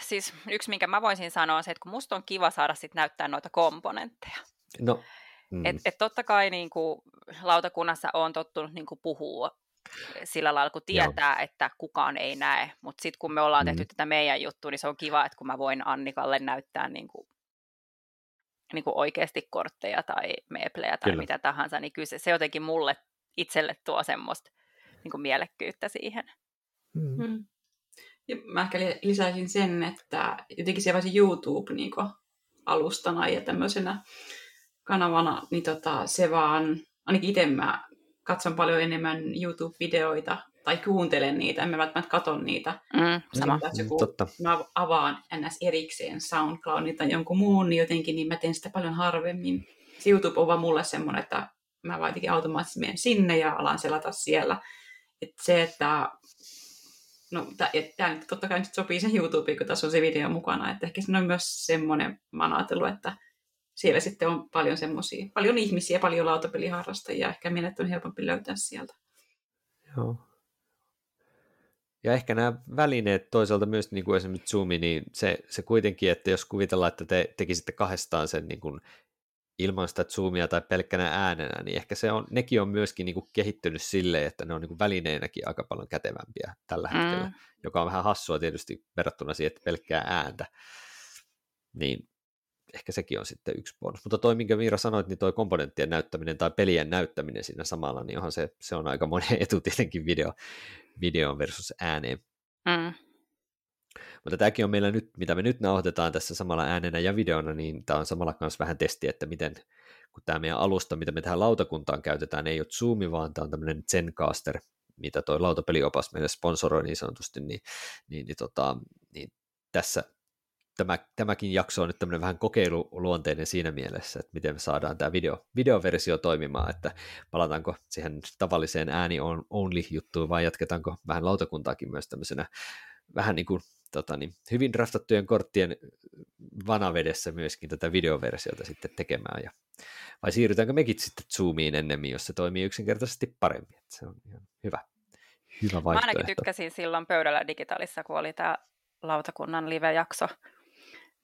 siis yksi, minkä mä voisin sanoa, on se, että kun musta on kiva saada sit näyttää noita komponentteja. No, mm. et, et totta kai niin kuin, lautakunnassa on tottunut niin kuin, puhua sillä lailla, kun tietää, Joo. että kukaan ei näe. Mutta sitten kun me ollaan tehty mm. tätä meidän juttua, niin se on kiva, että kun mä voin Annikalle näyttää niin kuin, niin kuin oikeasti kortteja tai meeplejä tai kyllä. mitä tahansa, niin kyllä se, se jotenkin mulle itselle tuo semmoista niin kuin mielekkyyttä siihen. Mm. Mm. Ja mä ehkä lisäisin sen, että jotenkin se YouTube niin alustana ja tämmöisenä kanavana, niin tota, se vaan, ainakin itse mä katson paljon enemmän YouTube-videoita tai kuuntelen niitä, en mä välttämättä katso niitä. Mm, sama. Joku, mm, Totta. Mä avaan ns. erikseen SoundCloudin tai jonkun muun, niin jotenkin niin mä teen sitä paljon harvemmin. Se YouTube on vaan mulle semmoinen, että mä vaan jotenkin automaattisesti menen sinne ja alan selata siellä. Et se, että no, tämä nyt totta kai nyt sopii se YouTube, kun tässä on se video mukana, että ehkä se on myös semmoinen, mä että siellä sitten on paljon semmoisia, paljon ihmisiä, paljon lautapeliharrastajia, ehkä meidät on helpompi löytää sieltä. Joo. Ja ehkä nämä välineet toisaalta myös niin kuin esimerkiksi Zoom, niin se, se kuitenkin, että jos kuvitellaan, että te tekisitte kahdestaan sen niin kuin ilman sitä Zoomia tai pelkkänä äänenä, niin ehkä se on, nekin on myöskin niin kuin kehittynyt silleen, että ne on niin kuin välineenäkin aika paljon kätevämpiä tällä hetkellä, mm. joka on vähän hassua tietysti verrattuna siihen, että pelkkää ääntä. Niin ehkä sekin on sitten yksi bonus. Mutta toi, minkä Miira sanoit, niin toi komponenttien näyttäminen tai pelien näyttäminen siinä samalla, niin onhan se, se on aika monen etu tietenkin video, video versus ääneen. Mm. Mutta tämäkin on meillä nyt, mitä me nyt nauhoitetaan tässä samalla äänenä ja videona, niin tämä on samalla myös vähän testi, että miten, kun tämä meidän alusta, mitä me tähän lautakuntaan käytetään, ei ole Zoom, vaan tämä on tämmöinen Zencaster, mitä toi lautapeliopas meille sponsoroi niin sanotusti, niin, niin, niin, tota, niin tässä tämä, tämäkin jakso on nyt tämmöinen vähän kokeiluluonteinen siinä mielessä, että miten me saadaan tämä video, videoversio toimimaan, että palataanko siihen tavalliseen ääni only juttuun vai jatketaanko vähän lautakuntaakin myös tämmöisenä vähän niin kuin tota niin, hyvin draftattujen korttien vanavedessä myöskin tätä videoversiota sitten tekemään. Ja, vai siirrytäänkö mekin sitten Zoomiin ennemmin, jos se toimii yksinkertaisesti paremmin. Että se on ihan hyvä, hyvä vaihtoehto. Mä ainakin tykkäsin silloin pöydällä digitaalissa, kun oli tämä lautakunnan live-jakso,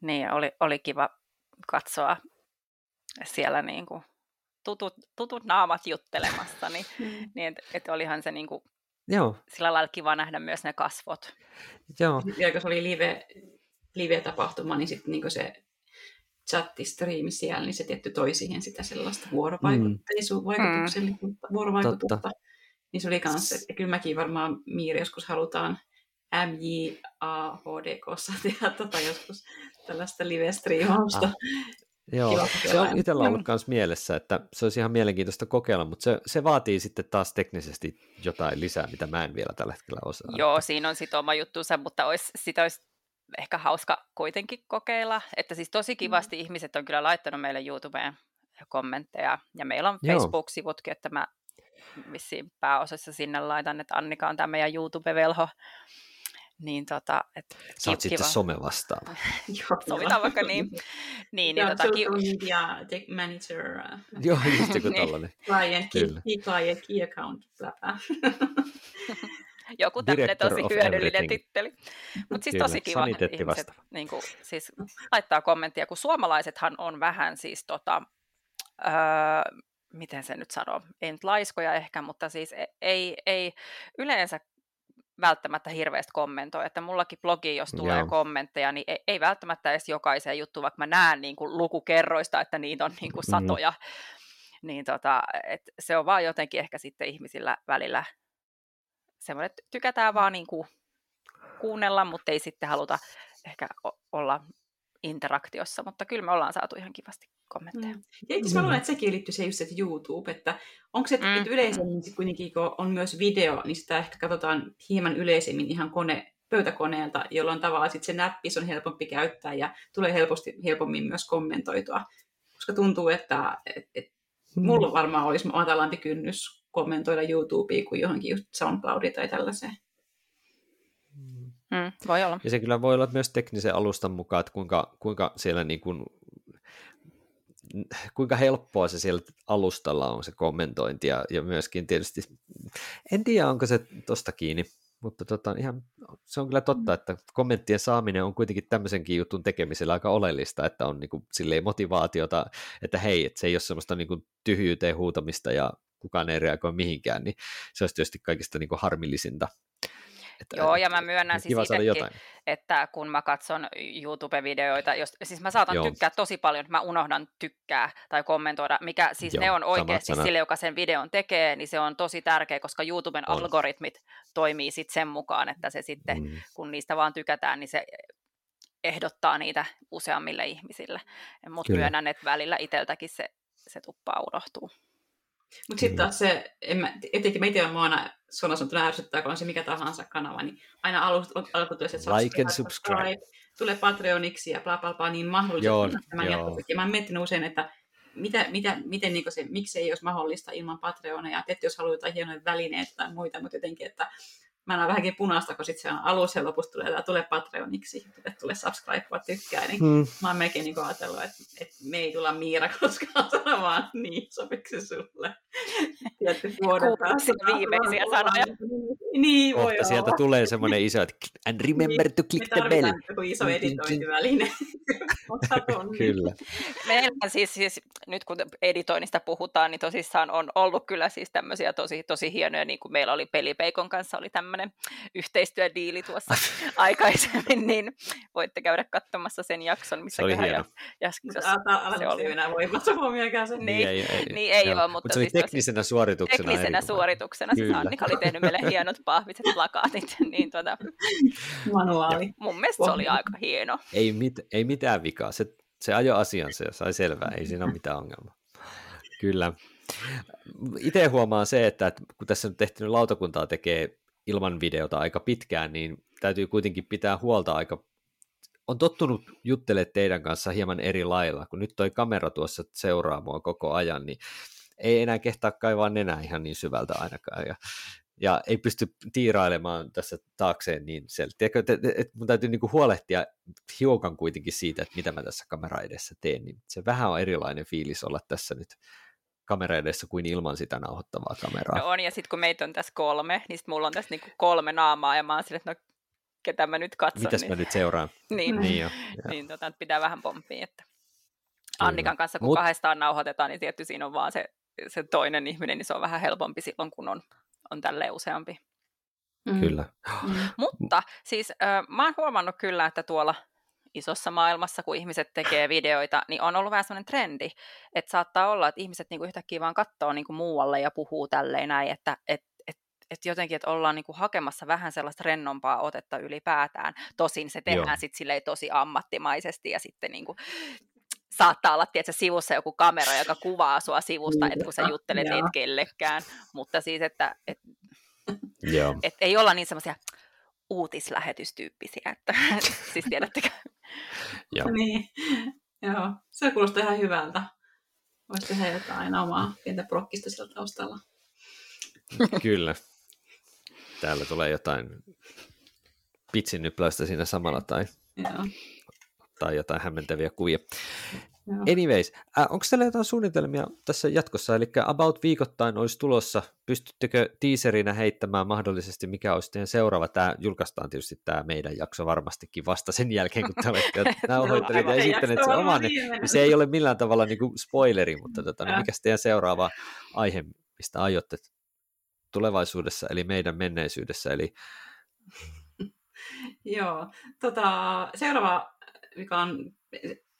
niin oli, oli kiva katsoa siellä niin kuin tutut, tutut naamat juttelemassa, niin, mm. niin että et olihan se niin kuin Joo. sillä lailla kiva nähdä myös ne kasvot. Joo. Ja kun se oli live, live-tapahtuma, niin sitten niin se chattistriimi siellä, niin se tietty toi siihen sitä sellaista vuorovaikutteisuutta, mm. vuorovaikutusta. Totta. Niin se oli kanssa, että kyllä mäkin varmaan Miiri joskus halutaan MJAHDKssa tehdä tota joskus tällaista live-striimausta. Joo, se on itsellä ollut myös mielessä, että se olisi ihan mielenkiintoista kokeilla, mutta se, se vaatii sitten taas teknisesti jotain lisää, mitä mä en vielä tällä hetkellä osaa. Joo, siinä on sitten oma juttuunsa, mutta olisi, sitä olisi ehkä hauska kuitenkin kokeilla. Että siis tosi kivasti mm. ihmiset on kyllä laittanut meille YouTubeen kommentteja, ja meillä on Facebook-sivutkin, että mä vissiin pääosassa sinne laitan, että Annika on tämä meidän YouTube-velho, niin tota, et, Sä oot sitten some vastaan. Sovitaan vaikka niin. niin, niin tota, social media tech manager. Joo, just joku tällainen. client, key, client, key account, Joku tämmöinen tosi hyödyllinen titteli. Mutta siis tosi kiva, että ihmiset niin kuin, siis, laittaa kommenttia, kun suomalaisethan on vähän siis tota, öö, miten se nyt sanoo, ei nyt laiskoja ehkä, mutta siis e-, ei, ei yleensä välttämättä hirveästi kommentoi, että mullakin blogi, jos tulee Joo. kommentteja, niin ei, ei välttämättä edes jokaiseen juttuun, vaikka mä näen niin kuin lukukerroista, että niitä on niin kuin mm-hmm. satoja, mm. niin tota, et se on vaan jotenkin ehkä sitten ihmisillä välillä semmoinen, että tykätään vaan niin kuin kuunnella, mutta ei sitten haluta ehkä olla interaktiossa, mutta kyllä me ollaan saatu ihan kivasti kommentteja. Mm. Ja itse mä luulen, että sekin liittyy se just se YouTube, että onko se, mm. että yleisemmin kuitenkin, kun on myös video, niin sitä ehkä katsotaan hieman yleisemmin ihan kone, pöytäkoneelta, jolloin tavallaan sit se näppi on helpompi käyttää ja tulee helposti, helpommin myös kommentoitua. Koska tuntuu, että et, et, mm. mulla varmaan olisi matalampi kynnys kommentoida YouTubea kuin johonkin just SoundCloudia tai tällaiseen. Mm, voi olla. Ja se kyllä voi olla myös teknisen alustan mukaan, että kuinka, kuinka siellä niin kuin kuinka helppoa se siellä alustalla on se kommentointi ja, ja myöskin tietysti, en tiedä onko se tosta kiinni, mutta tota, ihan, se on kyllä totta, että kommenttien saaminen on kuitenkin tämmöisenkin jutun tekemisellä aika oleellista, että on niin kuin, motivaatiota, että hei, että se ei ole semmoista niin kuin, tyhjyyteen huutamista ja kukaan ei reagoi mihinkään, niin se olisi tietysti kaikista niin kuin, harmillisinta että, Joo, ja mä myönnän siis itsekin, että kun mä katson YouTube-videoita, jos, siis mä saatan Joo. tykkää tosi paljon, mä unohdan tykkää tai kommentoida, mikä siis Joo, ne on oikeasti sille, joka sen videon tekee, niin se on tosi tärkeä, koska YouTuben on. algoritmit toimii sitten sen mukaan, että se sitten, mm. kun niistä vaan tykätään, niin se ehdottaa niitä useammille ihmisille. Mutta myönnän, että välillä itseltäkin se, se tuppaa unohtuu. Mutta sitten taas se, en mä, etenkin mä itse olen aina suoraan sanottuna ärsyttää, kun on se mikä tahansa kanava, niin aina alkutyössä, että like and subscribe. subscribe, tulee Patreoniksi ja bla bla bla, niin mahdollisesti tämän Ja mä oon miettinyt usein, että mitä, mitä, miten niin se, miksi ei olisi mahdollista ilman Patreoneja, että jos haluaa jotain hienoja välineitä tai muita, mutta jotenkin, että mä näen vähänkin punaista, kun sitten se on alussa ja lopussa tulee, tulee Patreoniksi, että tulee subscribe, tykkää, niin hmm. mä oon melkein niin ajatellut, että, että me ei tulla Miira koskaan sanomaan niin, sopiiko se sulle? Tietty vuoden päästä. viimeisiä sanoja. Niin, voi Kohta sieltä tulee semmoinen iso, että and remember to click the bell. Me iso editointiväline. kyllä. Meillä siis, siis, nyt kun editoinnista puhutaan, niin tosissaan on ollut kyllä siis tämmöisiä tosi, tosi hienoja, niin kuin meillä oli Pelipeikon kanssa, oli tämmöinen tämmöinen yhteistyödiili tuossa aikaisemmin, niin voitte käydä katsomassa sen jakson, missä se oli hieno. Jaskisessa se oli. enää voimassa huomioon sen. Niin, ei, ei, niin ei ole, mutta, mutta se oli siis teknisenä suorituksena. Teknisenä suorituksena. Siis Annika oli tehnyt meille hienot pahviset plakaatit. niin tuota, Manuaali. Mun mielestä se oli aika hieno. Ei, mit, ei mitään vikaa. Se, se ajoi asiansa ja sai selvää. Ei siinä ole mitään ongelmaa. Kyllä. Itse huomaan se, että kun tässä on tehty lautakuntaa tekee ilman videota aika pitkään, niin täytyy kuitenkin pitää huolta aika on tottunut juttelemaan teidän kanssa hieman eri lailla, kun nyt toi kamera tuossa seuraa mua koko ajan, niin ei enää kehtaa kaivaa nenää ihan niin syvältä ainakaan. Ja ja ei pysty tiirailemaan tässä taakseen niin selkeä. Mun täytyy niinku huolehtia hiukan kuitenkin siitä, että mitä mä tässä kamera edessä teen, niin se vähän on erilainen fiilis olla tässä nyt kamera edessä kuin ilman sitä nauhoittavaa kameraa. No on, ja sitten kun meitä on tässä kolme, niin sitten mulla on tässä niinku kolme naamaa, ja mä oon sille, että no ketä mä nyt katson. Mitäs niin... mä nyt seuraan? niin, niin, jo, niin tota, pitää vähän pomppia, että Annikan kanssa kun Mut... kahdestaan nauhoitetaan, niin tietty siinä on vaan se, se toinen ihminen, niin se on vähän helpompi silloin, kun on, on tälleen useampi. Mm. Kyllä. Mm. Mutta siis äh, mä oon huomannut kyllä, että tuolla isossa maailmassa, kun ihmiset tekee videoita, niin on ollut vähän sellainen trendi, että saattaa olla, että ihmiset niinku yhtäkkiä vaan katsoo niinku muualle ja puhuu tälleen näin, että et, et, et jotenkin, että ollaan niinku hakemassa vähän sellaista rennompaa otetta ylipäätään. Tosin se tehdään sitten tosi ammattimaisesti ja sitten niinku saattaa olla tietysti, sivussa joku kamera, joka kuvaa sua sivusta, että kun sä juttelet et kellekään, mutta siis, että et, et ei olla niin semmoisia uutislähetystyyppisiä, että siis tiedättekö? Joo. Niin, joo. Se kuulostaa ihan hyvältä. Voisi tehdä jotain omaa pientä prokkista sillä taustalla. Kyllä. Täällä tulee jotain pitsinnypläystä siinä samalla tai Joo tai jotain hämmentäviä kuvia. Joo. Anyways, äh, onko teillä jotain suunnitelmia tässä jatkossa? Eli About viikoittain olisi tulossa. Pystyttekö teaserinä heittämään mahdollisesti, mikä olisi teidän seuraava? Tämä julkaistaan tietysti tämä meidän jakso varmastikin vasta sen jälkeen, kun te olette nauhoittaneet ja esittäneet sen oman. Niin se ei ole millään tavalla niin kuin spoileri, mutta tota, niin mikä teidän seuraava aihe, mistä aiotte tulevaisuudessa, eli meidän menneisyydessä? Eli... Joo, tota, seuraava mikä on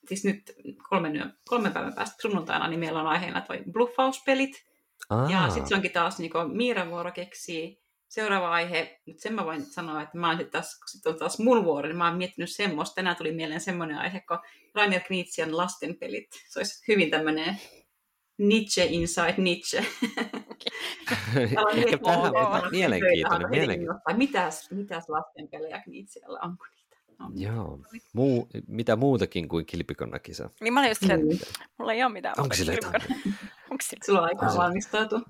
siis nyt kolmen, kolmen päivän päästä sunnuntaina, niin meillä on aiheena toi bluffauspelit. Aa. Ja sitten se onkin taas niin Miiran vuoro keksii seuraava aihe, mutta sen mä voin sanoa, että mä oon sitten taas, kun sit on taas mun vuoro, niin mä oon miettinyt semmoista. Tänään tuli mieleen semmoinen aihe, kun Rainer Knitsian lastenpelit. Se olisi hyvin tämmöinen Nietzsche inside Nietzsche. Ehkä vähän mielenkiintoinen. mielenkiintoinen. Mitäs, mitäs lastenpelejä Knitsialla on? No, Joo. Muu, mitä muutakin kuin kilpikonnakisa? Niin mä olin just silleen, että mm. mulla ei ole mitään Onko sillä Onko sillä? Sulla on aikaa valmistautua.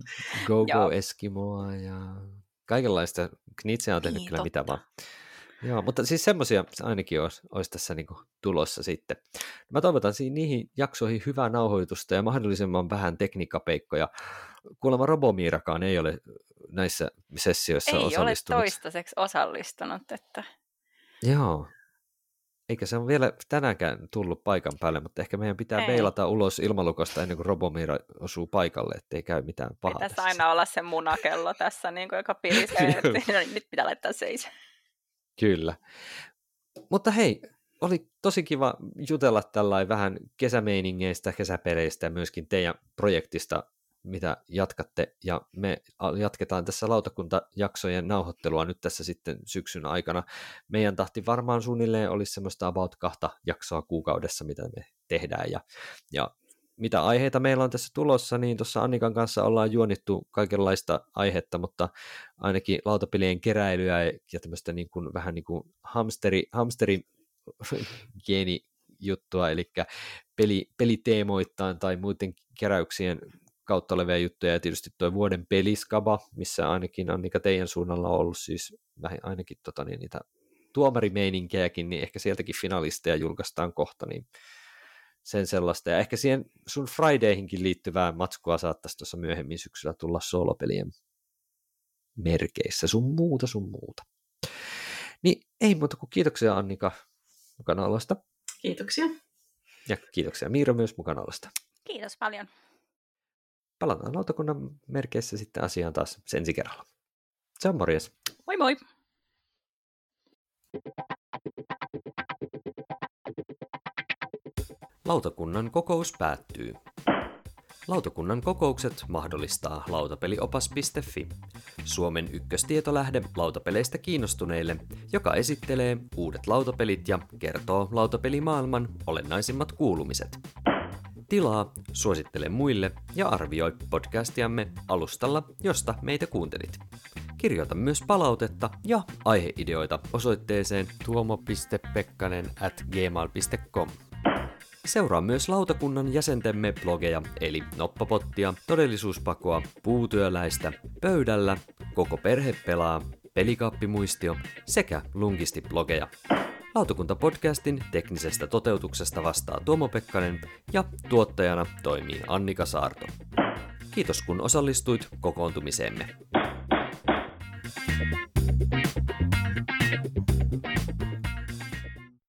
Go Go Eskimoa ja kaikenlaista. Knitse on tehnyt niin, kyllä totta. mitä vaan. Joo, mutta siis semmoisia ainakin olisi, olisi tässä niin tulossa sitten. Mä toivotan niihin jaksoihin hyvää nauhoitusta ja mahdollisimman vähän tekniikkapeikkoja. Kuulemma Robomiirakaan ei ole näissä sessioissa ei osallistunut. Ei ole toistaiseksi osallistunut, että Joo. Eikä se ole vielä tänäänkään tullut paikan päälle, mutta ehkä meidän pitää Ei. meilata ulos ilmalukosta ennen kuin Robomira osuu paikalle, ettei käy mitään pahaa. Pitäisi aina olla se munakello tässä, niin kuin, joka pirisee, että nyt pitää laittaa seis. Kyllä. Mutta hei, oli tosi kiva jutella tällainen vähän kesämeiningeistä, kesäpeleistä ja myöskin teidän projektista mitä jatkatte, ja me jatketaan tässä lautakuntajaksojen nauhoittelua nyt tässä sitten syksyn aikana. Meidän tahti varmaan suunnilleen olisi semmoista about kahta jaksoa kuukaudessa, mitä me tehdään, ja, ja mitä aiheita meillä on tässä tulossa, niin tuossa Annikan kanssa ollaan juonittu kaikenlaista aihetta, mutta ainakin lautapelien keräilyä ja tämmöistä niin kuin, vähän niin kuin hamsteri, hamsteri geeni juttua, eli peli, peliteemoittain tai muiden keräyksien kautta olevia juttuja, ja tietysti tuo vuoden peliskaba, missä ainakin Annika teidän suunnalla on ollut siis vähän ainakin tota, niin, niitä tuomarimeininkiäkin, niin ehkä sieltäkin finalisteja julkaistaan kohta, niin sen sellaista. Ja ehkä siihen sun Fridayhinkin liittyvää matskua saattaisi tuossa myöhemmin syksyllä tulla soolopelien merkeissä, sun muuta, sun muuta. Niin ei muuta kuin kiitoksia Annika mukana olosta. Kiitoksia. Ja kiitoksia Miiro myös mukana olosta. Kiitos paljon palataan lautakunnan merkeissä sitten asiaan taas ensi kerralla. Se on morjes. Moi moi! Lautakunnan kokous päättyy. Lautakunnan kokoukset mahdollistaa lautapeliopas.fi, Suomen ykköstietolähde lautapeleistä kiinnostuneille, joka esittelee uudet lautapelit ja kertoo lautapelimaailman olennaisimmat kuulumiset. Tilaa, suosittele muille ja arvioi podcastiamme alustalla, josta meitä kuuntelit. Kirjoita myös palautetta ja aiheideoita osoitteeseen tuomo.pekkanen at gmail.com. Seuraa myös lautakunnan jäsentemme blogeja, eli Noppapottia, Todellisuuspakoa, Puutyöläistä, Pöydällä, Koko perhe pelaa, Pelikaappimuistio sekä Lungisti-blogeja. Lautakuntapodcastin teknisestä toteutuksesta vastaa Tuomo Pekkanen ja tuottajana toimii Annika Saarto. Kiitos kun osallistuit kokoontumiseemme. thank you